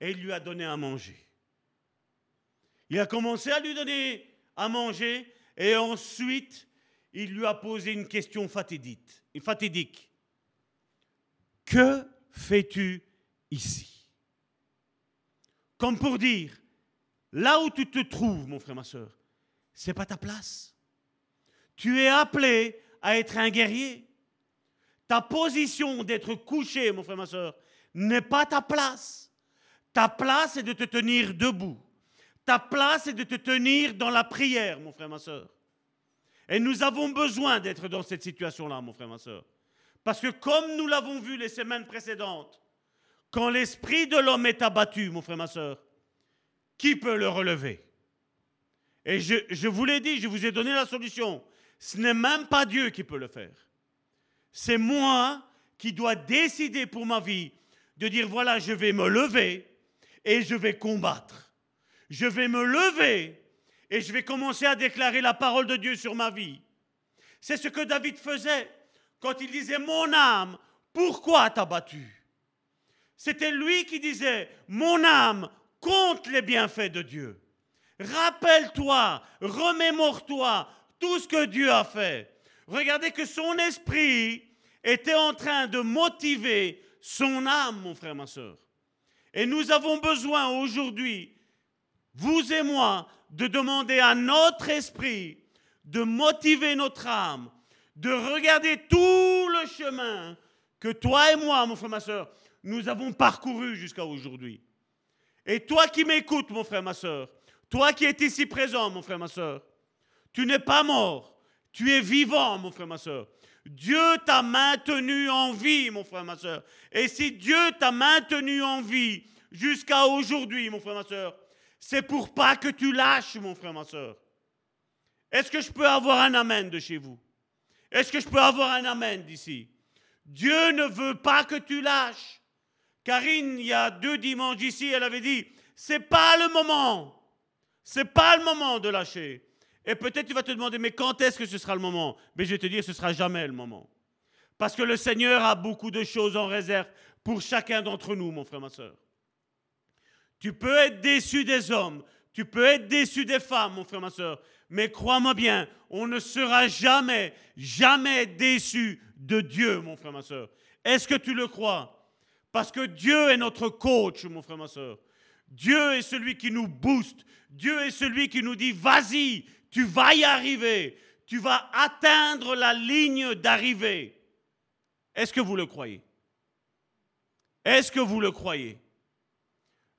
et il lui a donné à manger. Il a commencé à lui donner à manger et ensuite, il lui a posé une question fatidique. Que fais-tu ici? Comme pour dire, là où tu te trouves, mon frère, ma soeur, c'est pas ta place. Tu es appelé à être un guerrier. Ta position d'être couché, mon frère, ma soeur, n'est pas ta place. Ta place est de te tenir debout. Ta place est de te tenir dans la prière, mon frère, ma soeur. Et nous avons besoin d'être dans cette situation-là, mon frère, ma soeur. Parce que comme nous l'avons vu les semaines précédentes, quand l'esprit de l'homme est abattu, mon frère, ma soeur, qui peut le relever? Et je, je vous l'ai dit, je vous ai donné la solution. Ce n'est même pas Dieu qui peut le faire. C'est moi qui dois décider pour ma vie de dire, voilà, je vais me lever et je vais combattre je vais me lever et je vais commencer à déclarer la parole de Dieu sur ma vie. C'est ce que David faisait quand il disait, mon âme, pourquoi t'as battu? C'était lui qui disait, mon âme, compte les bienfaits de Dieu. Rappelle-toi, remémore-toi tout ce que Dieu a fait. Regardez que son esprit était en train de motiver son âme, mon frère, ma soeur. Et nous avons besoin aujourd'hui vous et moi, de demander à notre esprit de motiver notre âme, de regarder tout le chemin que toi et moi, mon frère, ma soeur, nous avons parcouru jusqu'à aujourd'hui. Et toi qui m'écoutes, mon frère, ma soeur, toi qui es ici présent, mon frère, ma soeur, tu n'es pas mort, tu es vivant, mon frère, ma soeur. Dieu t'a maintenu en vie, mon frère, ma soeur. Et si Dieu t'a maintenu en vie jusqu'à aujourd'hui, mon frère, ma soeur, c'est pour pas que tu lâches, mon frère, ma soeur. Est-ce que je peux avoir un amen de chez vous? Est-ce que je peux avoir un amen d'ici? Dieu ne veut pas que tu lâches. Karine, il y a deux dimanches ici, elle avait dit, c'est pas le moment. C'est pas le moment de lâcher. Et peut-être tu vas te demander, mais quand est-ce que ce sera le moment? Mais je vais te dire, ce sera jamais le moment. Parce que le Seigneur a beaucoup de choses en réserve pour chacun d'entre nous, mon frère, ma soeur. Tu peux être déçu des hommes, tu peux être déçu des femmes, mon frère, ma soeur, mais crois-moi bien, on ne sera jamais, jamais déçu de Dieu, mon frère, ma soeur. Est-ce que tu le crois? Parce que Dieu est notre coach, mon frère, ma soeur. Dieu est celui qui nous booste. Dieu est celui qui nous dit, vas-y, tu vas y arriver. Tu vas atteindre la ligne d'arrivée. Est-ce que vous le croyez? Est-ce que vous le croyez?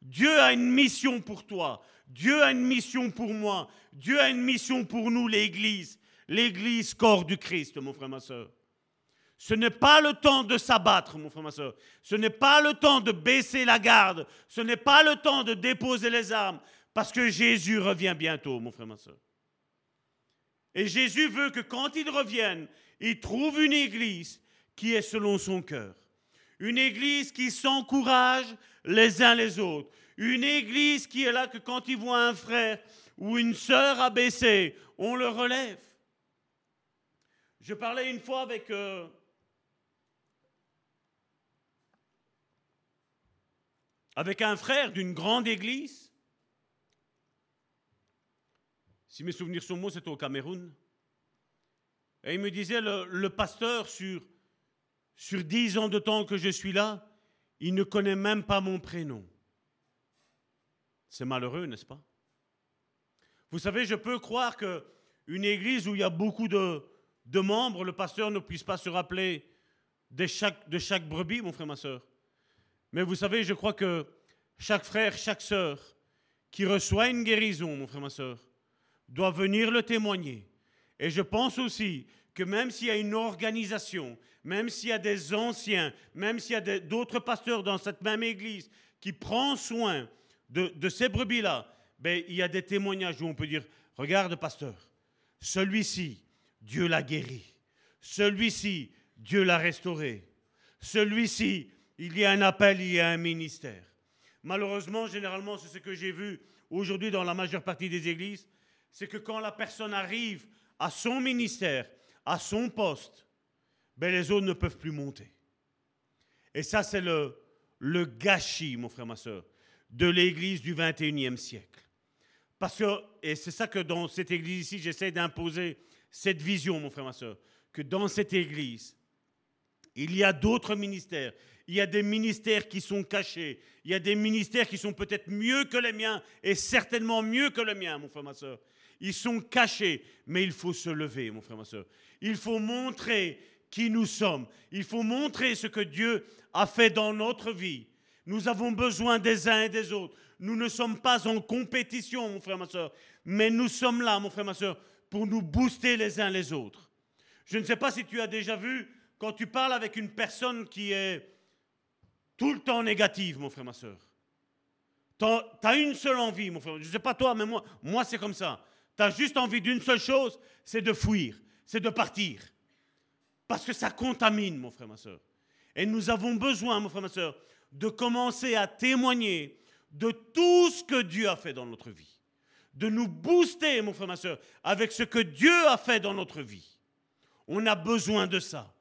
Dieu a une mission pour toi. Dieu a une mission pour moi. Dieu a une mission pour nous, l'Église. L'Église, corps du Christ, mon frère, ma soeur. Ce n'est pas le temps de s'abattre, mon frère, ma soeur. Ce n'est pas le temps de baisser la garde. Ce n'est pas le temps de déposer les armes. Parce que Jésus revient bientôt, mon frère, ma soeur. Et Jésus veut que quand il revienne, il trouve une église qui est selon son cœur. Une église qui s'encourage les uns les autres. Une église qui est là que quand il voit un frère ou une sœur abaissée, on le relève. Je parlais une fois avec euh, avec un frère d'une grande église. Si mes souvenirs sont bons, c'était au Cameroun. Et il me disait, le, pasteur, sur, sur dix ans de temps que je suis là, il ne connaît même pas mon prénom. C'est malheureux, n'est-ce pas? Vous savez, je peux croire qu'une église où il y a beaucoup de, membres, le pasteur ne puisse pas se rappeler de chaque, de chaque brebis, mon frère, ma soeur. Mais vous savez, je crois que chaque frère, chaque sœur qui reçoit une guérison, mon frère, ma sœur, doit venir le témoigner. Et je pense aussi que même s'il y a une organisation, même s'il y a des anciens, même s'il y a d'autres pasteurs dans cette même église qui prend soin de, ces brebis-là, ben, il y a des témoignages où on peut dire, regarde pasteur, celui-ci, Dieu l'a guéri. Celui-ci, Dieu l'a restauré. Celui-ci, il y a un appel, il y a un ministère. Malheureusement, généralement, c'est ce que j'ai vu aujourd'hui dans la majeure partie des églises, c'est que quand la personne arrive à son ministère, à son poste, ben les autres ne peuvent plus monter. Et ça, c'est le, le gâchis, mon frère, ma soeur, de l'église du 21e siècle. Parce que, et c'est ça que dans cette église ici, j'essaie d'imposer cette vision, mon frère, ma soeur, que dans cette église, il y a d'autres ministères, il y a des ministères qui sont cachés. Il y a des ministères qui sont peut-être mieux que les miens et certainement mieux que les miens, mon frère, ma soeur. Ils sont cachés, mais il faut se lever, mon frère, ma soeur. Il faut montrer qui nous sommes. Il faut montrer ce que Dieu a fait dans notre vie. Nous avons besoin des uns et des autres. Nous ne sommes pas en compétition, mon frère, ma soeur, mais nous sommes là, mon frère, ma soeur, pour nous booster les uns les autres. Je ne sais pas si tu as déjà vu, quand tu parles avec une personne qui est tout le temps négative, mon frère, ma soeur. Tu as une seule envie, mon frère. Je ne sais pas toi, mais moi, moi c'est comme ça. Tu as juste envie d'une seule chose, c'est de fuir, c'est de partir. Parce que ça contamine, mon frère, ma soeur. Et nous avons besoin, mon frère, ma soeur, de commencer à témoigner de tout ce que Dieu a fait dans notre vie. De nous booster, mon frère, ma soeur, avec ce que Dieu a fait dans notre vie. On a besoin de ça.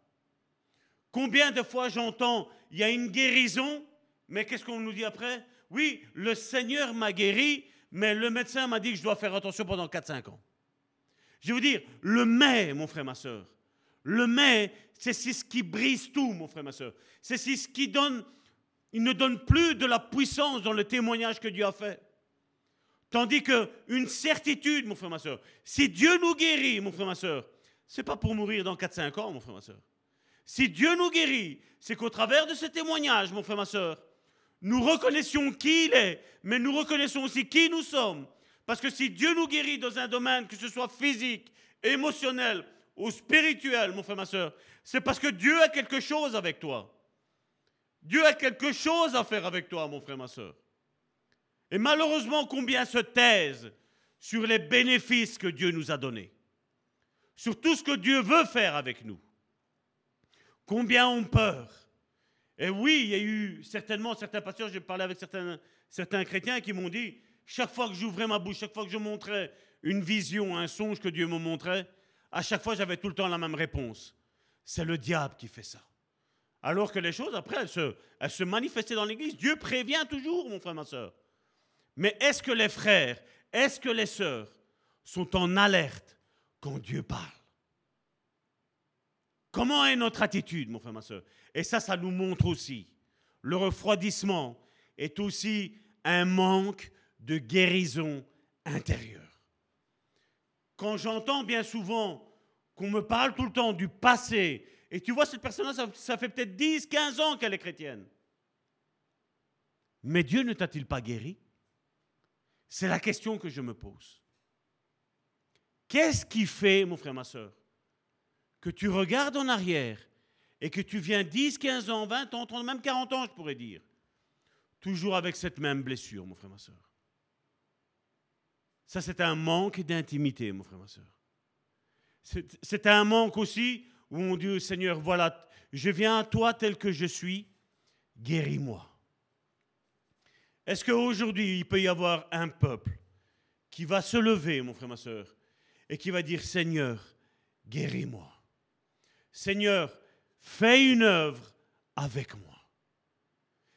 Combien de fois j'entends, il y a une guérison, mais qu'est-ce qu'on nous dit après? Oui, le Seigneur m'a guéri, mais le médecin m'a dit que je dois faire attention pendant 4-5 ans. Je vais vous dire, le mais, mon frère, ma soeur, le mais, c'est ce qui brise tout, mon frère, ma soeur. C'est ce qui donne, il ne donne plus de la puissance dans le témoignage que Dieu a fait. Tandis qu'une certitude, mon frère, ma soeur, si Dieu nous guérit, mon frère, ma soeur, c'est pas pour mourir dans 4-5 ans, mon frère, ma soeur. Si Dieu nous guérit, c'est qu'au travers de ce témoignage, mon frère, ma soeur, nous reconnaissions qui il est, mais nous reconnaissons aussi qui nous sommes. Parce que si Dieu nous guérit dans un domaine, que ce soit physique, émotionnel ou spirituel, mon frère, ma soeur, c'est parce que Dieu a quelque chose avec toi. Dieu a quelque chose à faire avec toi, mon frère, ma soeur. Et malheureusement, combien se taisent sur les bénéfices que Dieu nous a donnés, sur tout ce que Dieu veut faire avec nous. Combien ont peur? Et oui, il y a eu certainement certains pasteurs, j'ai parlé avec certains, chrétiens qui m'ont dit, chaque fois que j'ouvrais ma bouche, chaque fois que je montrais une vision, un songe que Dieu me montrait, à chaque fois j'avais tout le temps la même réponse. C'est le diable qui fait ça. Alors que les choses, après, elles se, elles se manifestaient dans l'Église. Dieu prévient toujours, mon frère, ma soeur. Mais est-ce que les frères, est-ce que les sœurs sont en alerte quand Dieu parle? Comment est notre attitude, mon frère, ma soeur? Et ça, ça nous montre aussi. Le refroidissement est aussi un manque de guérison intérieure. Quand j'entends bien souvent qu'on me parle tout le temps du passé, et tu vois, cette personne-là, ça, fait peut-être 10, 15 ans qu'elle est chrétienne. Mais Dieu ne t'a-t-il pas guéri? C'est la question que je me pose. Qu'est-ce qui fait, mon frère, ma soeur, que tu regardes en arrière et que tu viens 10, 15 ans, 20 ans, 30, même 40 ans, je pourrais dire, toujours avec cette même blessure, mon frère, ma soeur ça, c'est un manque d'intimité, mon frère, ma soeur. C'est un manque aussi où on dit Seigneur, voilà, je viens à toi tel que je suis, guéris-moi. Est-ce qu'aujourd'hui, il peut y avoir un peuple qui va se lever, mon frère, ma soeur, et qui va dire, Seigneur, guéris-moi? Seigneur, fais une œuvre avec moi.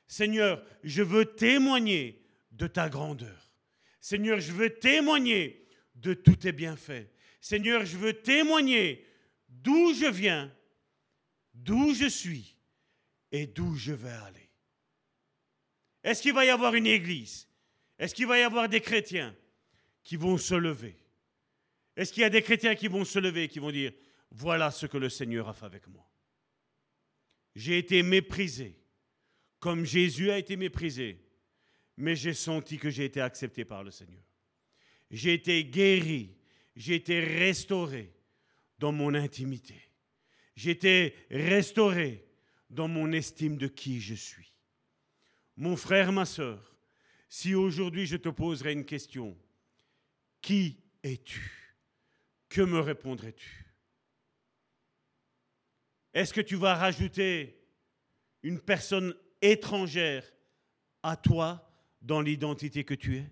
Seigneur, je veux témoigner de ta grandeur. Seigneur, je veux témoigner de tous tes bienfaits. Seigneur, je veux témoigner d'où je viens, d'où je suis et d'où je vais aller. Est-ce qu'il va y avoir une église? Est-ce qu'il va y avoir des chrétiens qui vont se lever? Est-ce qu'il y a des chrétiens qui vont se lever et qui vont dire, voilà ce que le Seigneur a fait avec moi J'ai été méprisé comme Jésus a été méprisé mais j'ai senti que j'ai été accepté par le Seigneur. J'ai été guéri, j'ai été restauré dans mon intimité. J'ai été restauré dans mon estime de qui je suis. Mon frère, ma soeur, si aujourd'hui je te poserais une question, qui es-tu? Que me répondrais-tu? Est-ce que tu vas rajouter une personne étrangère à toi dans l'identité que tu es?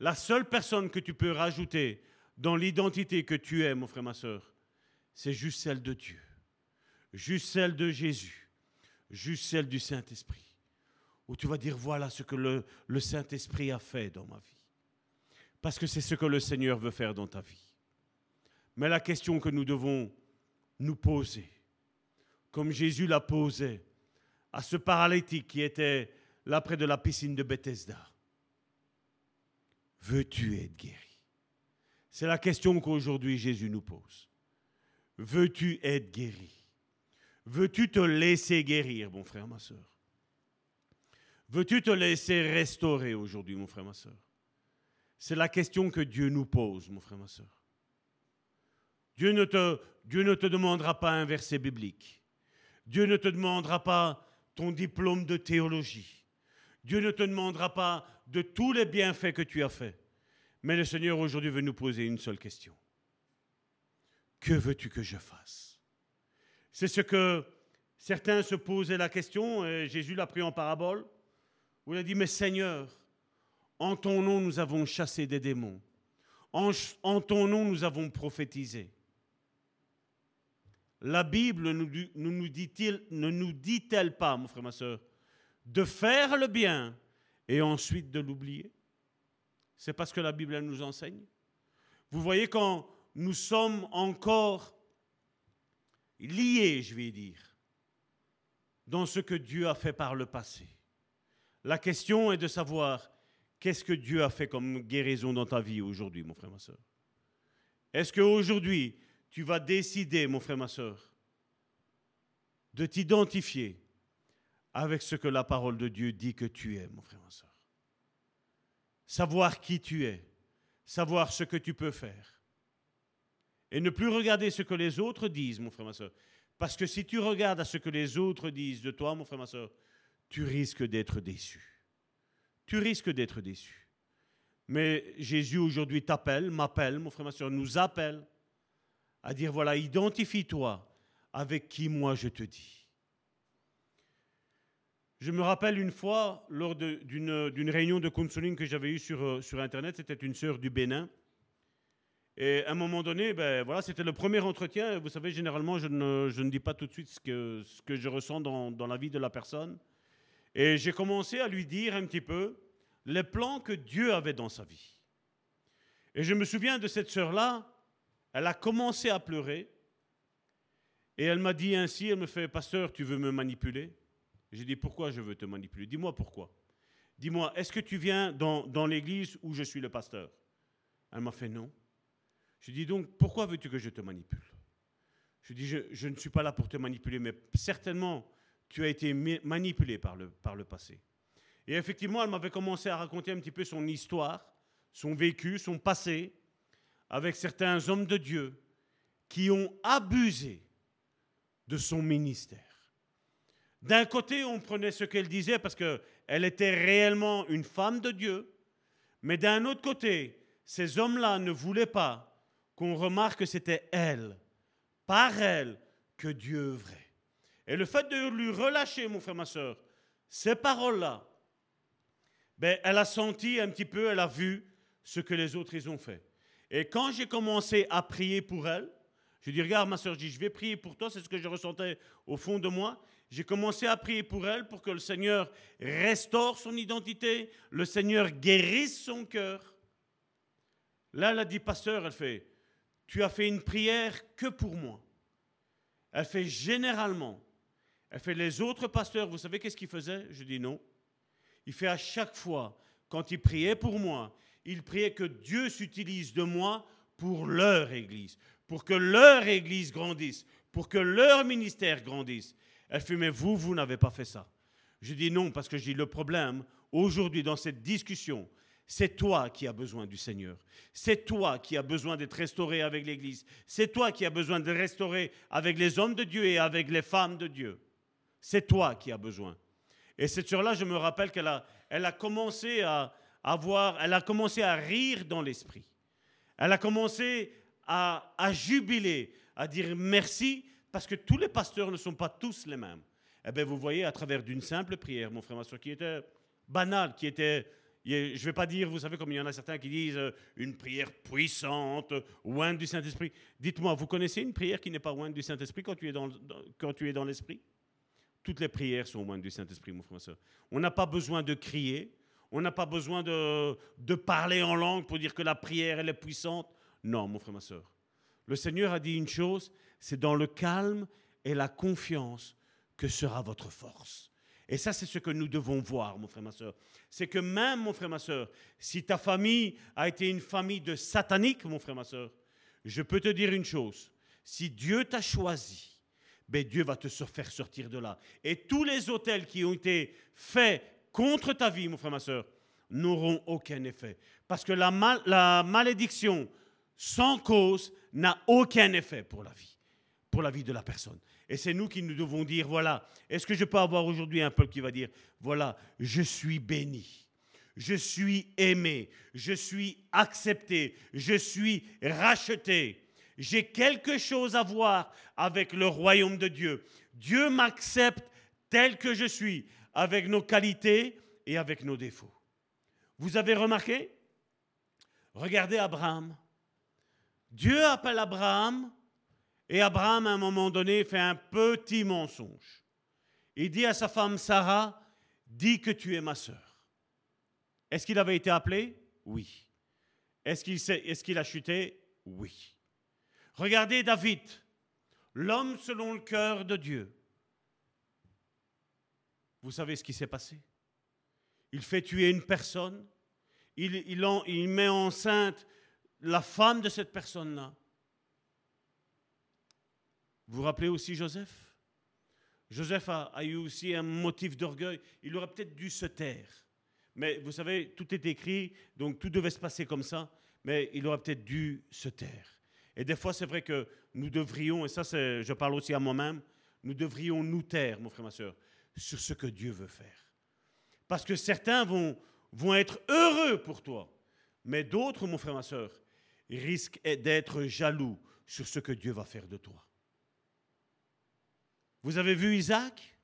La seule personne que tu peux rajouter dans l'identité que tu es, mon frère, ma soeur, c'est juste celle de Dieu, juste celle de Jésus, juste celle du Saint-Esprit. Où tu vas dire, voilà ce que le, le Saint-Esprit a fait dans ma vie. Parce que c'est ce que le Seigneur veut faire dans ta vie. Mais la question que nous devons nous poser, comme Jésus l'a posée à ce paralytique qui était là près de la piscine de Bethesda. Veux-tu être guéri? C'est la question qu'aujourd'hui Jésus nous pose. Veux-tu être guéri? Veux-tu te laisser guérir, mon frère, ma soeur Veux-tu te laisser restaurer aujourd'hui, mon frère, ma soeur C'est la question que Dieu nous pose, mon frère, ma soeur. Dieu ne, te, demandera pas un verset biblique. Dieu ne te demandera pas ton diplôme de théologie. Dieu ne te demandera pas de tous les bienfaits que tu as faits. Mais le Seigneur aujourd'hui veut nous poser une seule question. Que veux-tu que je fasse? C'est ce que certains se posaient la question, et Jésus l'a pris en parabole, où il a dit, mais Seigneur, en ton nom nous avons chassé des démons, en ton nom nous avons prophétisé. La Bible nous, nous, dit-il, ne nous dit-elle pas, mon frère, ma soeur, de faire le bien et ensuite de l'oublier? C'est parce que la Bible nous enseigne. Vous voyez, quand nous sommes encore liés, je vais dire, dans ce que Dieu a fait par le passé, la question est de savoir qu'est-ce que Dieu a fait comme guérison dans ta vie aujourd'hui, mon frère, ma soeur? Est-ce qu'aujourd'hui, tu vas décider, mon frère, ma soeur, de t'identifier avec ce que la parole de Dieu dit que tu es, mon frère, ma soeur. Savoir qui tu es, savoir ce que tu peux faire. Et ne plus regarder ce que les autres disent, mon frère, ma soeur. Parce que si tu regardes à ce que les autres disent de toi, mon frère, ma soeur, tu risques d'être déçu. Tu risques d'être déçu. Mais Jésus aujourd'hui t'appelle, m'appelle, mon frère, ma soeur, nous appelle à dire voilà, identifie-toi avec qui moi je te dis. Je me rappelle une fois, lors d'une réunion de counseling que j'avais eue sur, euh, sur Internet, c'était une sœur du Bénin. Et à un moment donné, ben, voilà, c'était le premier entretien. Vous savez, généralement, je ne, je ne, dis pas tout de suite ce que, ce que je ressens dans, dans la vie de la personne. Et j'ai commencé à lui dire un petit peu les plans que Dieu avait dans sa vie. Et je me souviens de cette sœur-là, elle a commencé à pleurer. Et elle m'a dit ainsi, elle me fait, pasteur, tu veux me manipuler? J'ai dit, pourquoi je veux te manipuler? Dis-moi pourquoi. Dis-moi, est-ce que tu viens dans, dans l'église où je suis le pasteur? Elle m'a fait non. Je dis donc, pourquoi veux-tu que je te manipule? Je dis, je, je, ne suis pas là pour te manipuler, mais certainement, tu as été manipulé par le, par le passé. Et effectivement, elle m'avait commencé à raconter un petit peu son histoire, son vécu, son passé, avec certains hommes de Dieu qui ont abusé de son ministère. D'un côté, on prenait ce qu'elle disait parce qu'elle était réellement une femme de Dieu, mais d'un autre côté, ces hommes-là ne voulaient pas qu'on remarque que c'était elle, par elle, que Dieu œuvrait. Et le fait de lui relâcher, mon frère, ma soeur, ces paroles-là, ben, elle a senti un petit peu, elle a vu ce que les autres ils ont fait. Et quand j'ai commencé à prier pour elle, je dis, regarde ma soeur, je vais prier pour toi, c'est ce que je ressentais au fond de moi. J'ai commencé à prier pour elle pour que le Seigneur restaure son identité, le Seigneur guérisse son cœur. Là, elle a dit, pasteur, elle fait, tu as fait une prière que pour moi. Elle fait généralement. Elle fait les autres pasteurs, vous savez qu'est-ce qu'ils faisaient? Je dis non. Il fait à chaque fois, quand il priait pour moi, il priait que Dieu s'utilise de moi pour leur Église, pour que leur Église grandisse, pour que leur ministère grandisse. Elle fait, mais vous, vous n'avez pas fait ça. Je dis non, parce que je dis, le problème, aujourd'hui, dans cette discussion, c'est toi qui as besoin du Seigneur. C'est toi qui as besoin d'être restauré avec l'Église. C'est toi qui as besoin de restaurer avec les hommes de Dieu et avec les femmes de Dieu. C'est toi qui as besoin. Et cette sœur-là, je me rappelle qu'elle a, elle a commencé à avoir, elle a commencé à rire dans l'esprit. Elle a commencé à, jubiler, à dire merci, parce que tous les pasteurs ne sont pas tous les mêmes. Eh bien, vous voyez, à travers d'une simple prière, mon frère, ma soeur, qui était banale, qui était je ne vais pas dire, vous savez, comme il y en a certains qui disent euh, une prière puissante, loin du Saint-Esprit. Dites-moi, vous connaissez une prière qui n'est pas loin du Saint-Esprit quand tu es dans, quand tu es dans l'Esprit? Toutes les prières sont loin du Saint-Esprit, mon frère, ma soeur. On n'a pas besoin de crier, on n'a pas besoin de, parler en langue pour dire que la prière, elle est puissante. Non, mon frère, ma soeur. Le Seigneur a dit une chose, c'est dans le calme et la confiance que sera votre force. Et ça, c'est ce que nous devons voir, mon frère, ma soeur. C'est que même, mon frère, ma soeur, si ta famille a été une famille de sataniques, mon frère, ma soeur, je peux te dire une chose. Si Dieu t'a choisi, ben Dieu va te faire sortir de là. Et tous les hôtels qui ont été faits contre ta vie, mon frère, ma soeur, n'auront aucun effet. Parce que la, la malédiction sans cause n'a aucun effet pour la vie, pour la vie de la personne. Et c'est nous qui nous devons dire, voilà, est-ce que je peux avoir aujourd'hui un peuple qui va dire, voilà, je suis béni, je suis aimé, je suis accepté, je suis racheté, j'ai quelque chose à voir avec le royaume de Dieu. Dieu m'accepte tel que je suis, avec nos qualités et avec nos défauts. Vous avez remarqué? Regardez Abraham. Dieu appelle Abraham et Abraham, à un moment donné, fait un petit mensonge. Il dit à sa femme Sarah, dis que tu es ma sœur. Est-ce qu'il avait été appelé? Oui. Est-ce qu'il a chuté? Oui. Regardez David, l'homme selon le cœur de Dieu. Vous savez ce qui s'est passé? Il fait tuer une personne, il, met enceinte la femme de cette personne-là. Vous vous rappelez aussi Joseph? Joseph a, eu aussi un motif d'orgueil. Il aurait peut-être dû se taire. Mais vous savez, tout est écrit, donc tout devait se passer comme ça, mais il aurait peut-être dû se taire. Et des fois, c'est vrai que nous devrions, et ça, je parle aussi à moi-même, nous devrions nous taire, mon frère, ma soeur, sur ce que Dieu veut faire. Parce que certains vont, vont être heureux pour toi, mais d'autres, mon frère, ma soeur, risquent d'être jaloux sur ce que Dieu va faire de toi. Vous avez vu Isaac?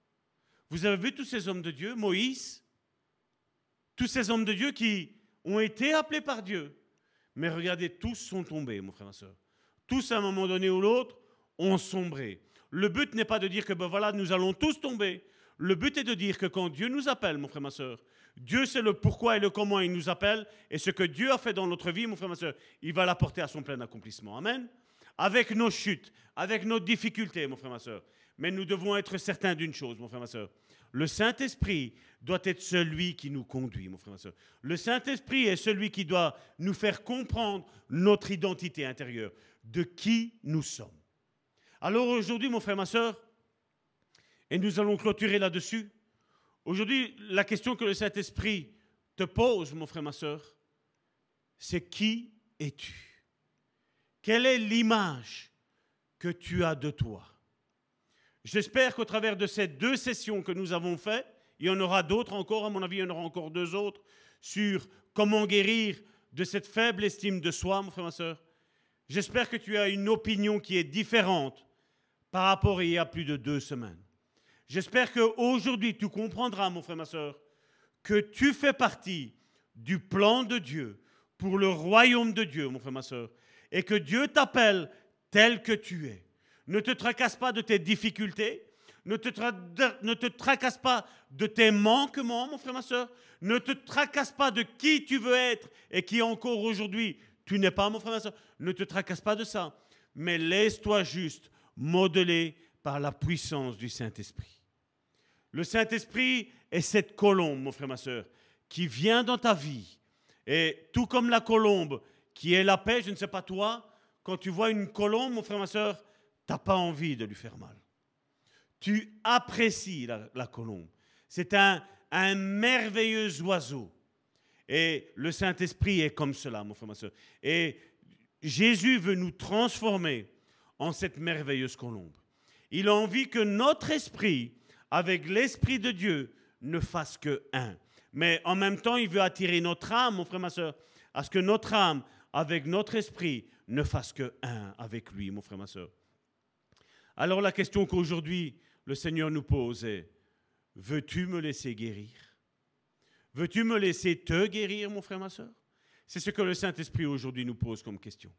Vous avez vu tous ces hommes de Dieu, Moïse, tous ces hommes de Dieu qui ont été appelés par Dieu. Mais regardez, tous sont tombés, mon frère, ma soeur. Tous, à un moment donné ou l'autre, ont sombré. Le but n'est pas de dire que ben voilà, nous allons tous tomber. Le but est de dire que quand Dieu nous appelle, mon frère, ma soeur, Dieu sait le pourquoi et le comment il nous appelle. Et ce que Dieu a fait dans notre vie, mon frère, ma soeur, il va l'apporter à son plein accomplissement. Amen. Avec nos chutes, avec nos difficultés, mon frère, ma soeur. Mais nous devons être certains d'une chose, mon frère, ma soeur. Le Saint-Esprit doit être celui qui nous conduit, mon frère, ma soeur. Le Saint-Esprit est celui qui doit nous faire comprendre notre identité intérieure, de qui nous sommes. Alors aujourd'hui, mon frère, ma soeur, et nous allons clôturer là-dessus. Aujourd'hui, la question que le Saint-Esprit te pose, mon frère, ma soeur, c'est qui es-tu? Quelle est l'image que tu as de toi? J'espère qu'au travers de ces deux sessions que nous avons faites, il y en aura d'autres encore, à mon avis, il y en aura encore deux autres, sur comment guérir de cette faible estime de soi, mon frère, ma soeur. J'espère que tu as une opinion qui est différente par rapport à il y a plus de deux semaines. J'espère qu'aujourd'hui, tu comprendras, mon frère, ma soeur, que tu fais partie du plan de Dieu pour le royaume de Dieu, mon frère, ma soeur, et que Dieu t'appelle tel que tu es. Ne te tracasse pas de tes difficultés, ne te, ne tracasse pas de tes manquements, mon frère, ma soeur, ne te tracasse pas de qui tu veux être et qui encore aujourd'hui tu n'es pas, mon frère, ma soeur. Ne te tracasse pas de ça, mais laisse-toi juste modeler par la puissance du Saint-Esprit. Le Saint-Esprit est cette colombe, mon frère, ma soeur, qui vient dans ta vie. Et tout comme la colombe qui est la paix, je ne sais pas toi, quand tu vois une colombe, mon frère, ma soeur, tu n'as pas envie de lui faire mal. Tu apprécies la, colombe. C'est un, un merveilleux oiseau. Et le Saint-Esprit est comme cela, mon frère, ma soeur. Et Jésus veut nous transformer en cette merveilleuse colombe. Il a envie que notre esprit avec l'Esprit de Dieu ne fasse que un. Mais en même temps, il veut attirer notre âme, mon frère, ma soeur, à ce que notre âme, avec notre esprit, ne fasse que un avec lui, mon frère, ma soeur. Alors la question qu'aujourd'hui le Seigneur nous pose est, veux-tu me laisser guérir? Veux-tu me laisser te guérir, mon frère, ma soeur? C'est ce que le Saint-Esprit aujourd'hui nous pose comme question.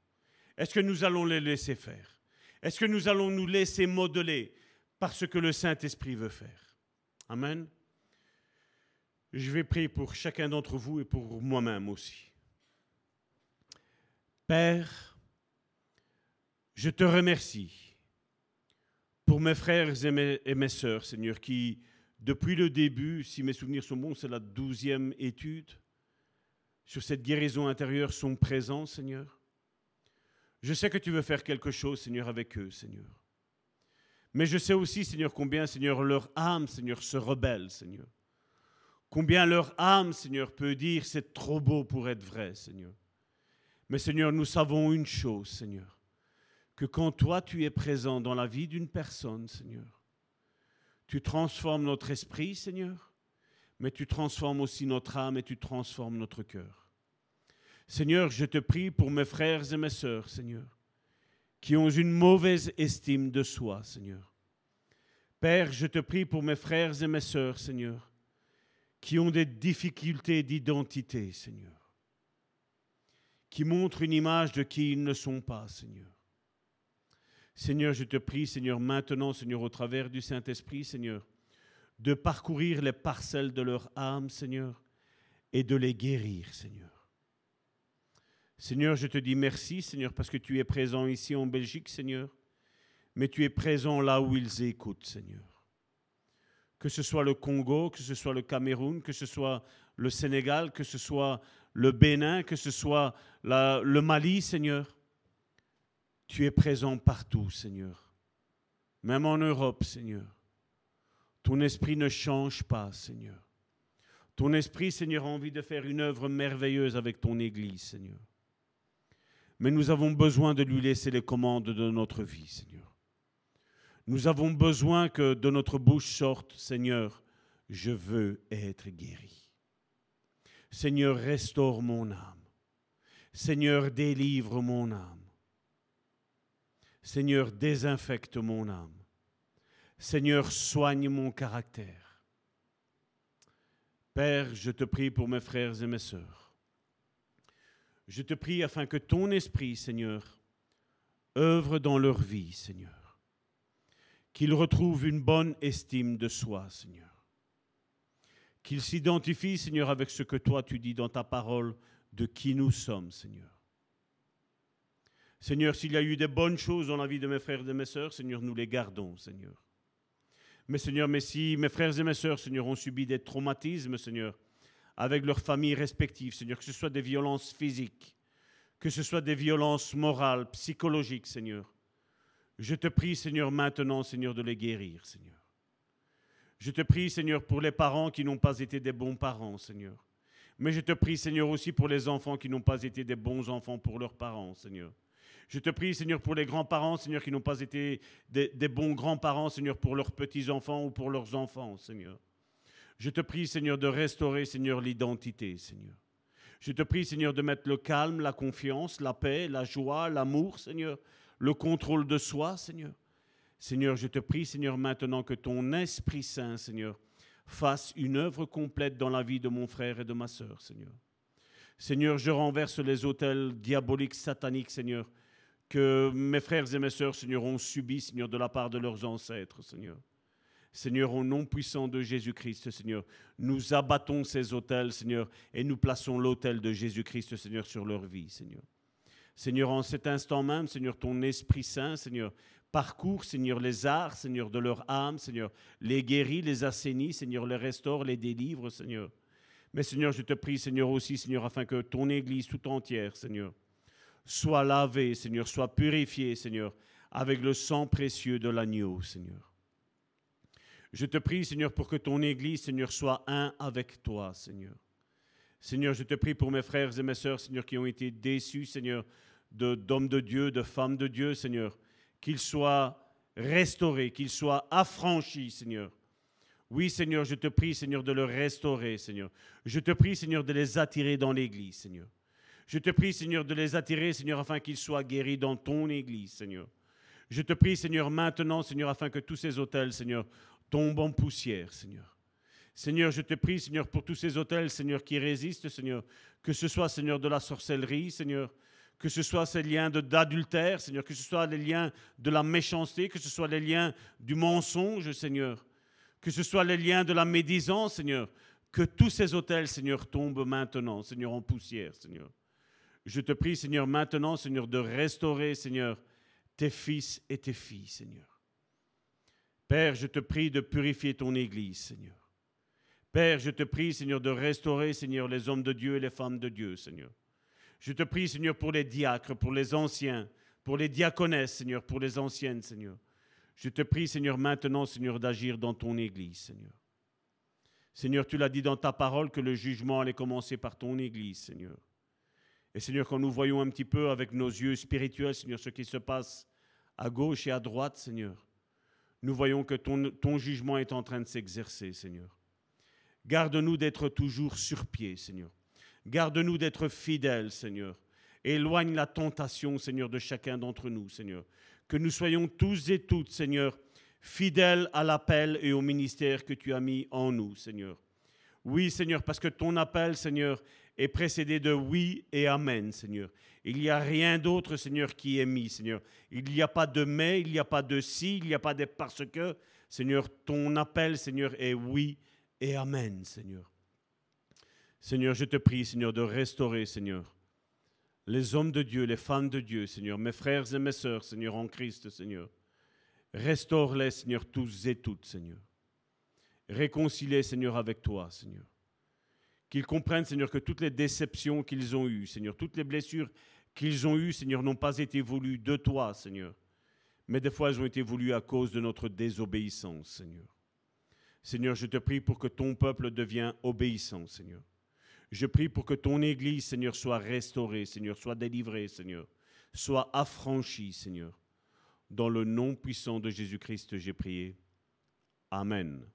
Est-ce que nous allons les laisser faire? Est-ce que nous allons nous laisser modeler par ce que le Saint-Esprit veut faire. Amen. Je vais prier pour chacun d'entre vous et pour moi-même aussi. Père, je te remercie pour mes frères et mes, et mes sœurs, Seigneur, qui, depuis le début, si mes souvenirs sont bons, c'est la douzième étude, sur cette guérison intérieure sont présents, Seigneur. Je sais que tu veux faire quelque chose, Seigneur, avec eux, Seigneur. Mais je sais aussi, Seigneur, combien, Seigneur, leur âme, Seigneur, se rebelle, Seigneur. Combien leur âme, Seigneur, peut dire c'est trop beau pour être vrai, Seigneur. Mais Seigneur, nous savons une chose, Seigneur, que quand toi tu es présent dans la vie d'une personne, Seigneur, tu transformes notre esprit, Seigneur, mais tu transformes aussi notre âme et tu transformes notre cœur. Seigneur, je te prie pour mes frères et mes sœurs, Seigneur, qui ont une mauvaise estime de soi, Seigneur. Père, je te prie pour mes frères et mes sœurs, Seigneur, qui ont des difficultés d'identité, Seigneur, qui montrent une image de qui ils ne sont pas, Seigneur. Seigneur, je te prie, Seigneur, maintenant, Seigneur, au travers du Saint-Esprit, Seigneur, de parcourir les parcelles de leur âme, Seigneur, et de les guérir, Seigneur. Seigneur, je te dis merci, Seigneur, parce que tu es présent ici en Belgique, Seigneur, mais tu es présent là où ils écoutent, Seigneur. Que ce soit le Congo, que ce soit le Cameroun, que ce soit le Sénégal, que ce soit le Bénin, que ce soit le Mali, Seigneur. Tu es présent partout, Seigneur. Même en Europe, Seigneur. Ton esprit ne change pas, Seigneur. Ton esprit, Seigneur, a envie de faire une œuvre merveilleuse avec ton Église, Seigneur mais nous avons besoin de lui laisser les commandes de notre vie, Seigneur. Nous avons besoin que de notre bouche sorte, Seigneur, je veux être guéri. Seigneur, restaure mon âme. Seigneur, délivre mon âme. Seigneur, désinfecte mon âme. Seigneur, soigne mon caractère. Père, je te prie pour mes frères et mes sœurs. Je te prie afin que ton esprit, Seigneur, œuvre dans leur vie, Seigneur. Qu'ils retrouvent une bonne estime de soi, Seigneur. Qu'ils s'identifient, Seigneur, avec ce que toi tu dis dans ta parole de qui nous sommes, Seigneur. Seigneur, s'il y a eu des bonnes choses dans la vie de mes frères et mes sœurs, Seigneur, nous les gardons, Seigneur. Mais Seigneur, mais si mes frères et mes sœurs, Seigneur, ont subi des traumatismes, Seigneur, avec leurs familles respectives, Seigneur, que ce soit des violences physiques, que ce soit des violences morales, psychologiques, Seigneur, je te prie, Seigneur, maintenant, Seigneur, de les guérir, Seigneur. Je te prie, Seigneur, pour les parents qui n'ont pas été des bons parents, Seigneur. Mais je te prie, Seigneur, aussi pour les enfants qui n'ont pas été des bons enfants pour leurs parents, Seigneur. Je te prie, Seigneur, pour les grands-parents, Seigneur, qui n'ont pas été des, bons grands-parents, Seigneur, pour leurs petits-enfants ou pour leurs enfants, Seigneur. Je te prie, Seigneur, de restaurer, Seigneur, l'identité, Seigneur. Je te prie, Seigneur, de mettre le calme, la confiance, la paix, la joie, l'amour, Seigneur, le contrôle de soi, Seigneur. Seigneur, je te prie, Seigneur, maintenant que ton Esprit Saint, Seigneur, fasse une œuvre complète dans la vie de mon frère et de ma sœur, Seigneur. Seigneur, je renverse les autels diaboliques, sataniques, Seigneur, que mes frères et mes sœurs, Seigneur, ont subi, Seigneur, de la part de leurs ancêtres, Seigneur. Seigneur, au nom puissant de Jésus-Christ, Seigneur, nous abattons ces autels, Seigneur, et nous plaçons l'autel de Jésus-Christ, Seigneur, sur leur vie, Seigneur. Seigneur, en cet instant même, Seigneur, ton Esprit Saint, Seigneur, parcourt, Seigneur, les arts, Seigneur, de leur âme, Seigneur, les guérit, les assainit, Seigneur, les restaure, les délivre, Seigneur. Mais Seigneur, je te prie, Seigneur, aussi, Seigneur, afin que ton Église tout entière, Seigneur, Sois lavé, Seigneur, sois purifié, Seigneur, avec le sang précieux de l'agneau, Seigneur. Je te prie, Seigneur, pour que ton Église, Seigneur, soit un avec toi, Seigneur. Seigneur, je te prie pour mes frères et mes sœurs, Seigneur, qui ont été déçus, Seigneur, d'hommes de, de Dieu, de femmes de Dieu, Seigneur, qu'ils soient restaurés, qu'ils soient affranchis, Seigneur. Oui, Seigneur, je te prie, Seigneur, de le restaurer, Seigneur. Je te prie, Seigneur, de les attirer dans l'Église, Seigneur. Je te prie, Seigneur, de les attirer, Seigneur, afin qu'ils soient guéris dans ton Église, Seigneur. Je te prie, Seigneur, maintenant, Seigneur, afin que tous ces hôtels, Seigneur, tombent en poussière, Seigneur. Seigneur, je te prie, Seigneur, pour tous ces hôtels, Seigneur, qui résistent, Seigneur, que ce soit, Seigneur, de la sorcellerie, Seigneur, que ce soit ces liens d'adultère, Seigneur, que ce soit les liens de la méchanceté, que ce soit les liens du mensonge, Seigneur, que ce soit les liens de la médisance, Seigneur, que tous ces hôtels, Seigneur, tombent maintenant, Seigneur, en poussière, Seigneur. Je te prie, Seigneur, maintenant, Seigneur, de restaurer, Seigneur, tes fils et tes filles, Seigneur. Père, je te prie de purifier ton Église, Seigneur. Père, je te prie, Seigneur, de restaurer, Seigneur, les hommes de Dieu et les femmes de Dieu, Seigneur. Je te prie, Seigneur, pour les diacres, pour les anciens, pour les diaconesses, Seigneur, pour les anciennes, Seigneur. Je te prie, Seigneur, maintenant, Seigneur, d'agir dans ton Église, Seigneur. Seigneur, tu l'as dit dans ta parole que le jugement allait commencer par ton Église, Seigneur. Et Seigneur, quand nous voyons un petit peu avec nos yeux spirituels, Seigneur, ce qui se passe à gauche et à droite, Seigneur, nous voyons que ton, ton jugement est en train de s'exercer, Seigneur. Garde-nous d'être toujours sur pied, Seigneur. Garde-nous d'être fidèles, Seigneur. Éloigne la tentation, Seigneur, de chacun d'entre nous, Seigneur. Que nous soyons tous et toutes, Seigneur, fidèles à l'appel et au ministère que tu as mis en nous, Seigneur. Oui, Seigneur, parce que ton appel, Seigneur, est précédé de oui et amen, Seigneur. Il n'y a rien d'autre, Seigneur, qui est mis, Seigneur. Il n'y a pas de mais, il n'y a pas de si, il n'y a pas de parce que. Seigneur, ton appel, Seigneur, est oui et amen, Seigneur. Seigneur, je te prie, Seigneur, de restaurer, Seigneur, les hommes de Dieu, les femmes de Dieu, Seigneur, mes frères et mes sœurs, Seigneur, en Christ, Seigneur. Restaure-les, Seigneur, tous et toutes, Seigneur. Réconcilie, Seigneur, avec toi, Seigneur. Qu'ils comprennent, Seigneur, que toutes les déceptions qu'ils ont eues, Seigneur, toutes les blessures qu'ils ont eues, Seigneur, n'ont pas été voulues de toi, Seigneur. Mais des fois, elles ont été voulues à cause de notre désobéissance, Seigneur. Seigneur, je te prie pour que ton peuple devienne obéissant, Seigneur. Je prie pour que ton Église, Seigneur, soit restaurée, Seigneur, soit délivrée, Seigneur, soit affranchie, Seigneur. Dans le nom puissant de Jésus-Christ, j'ai prié. Amen.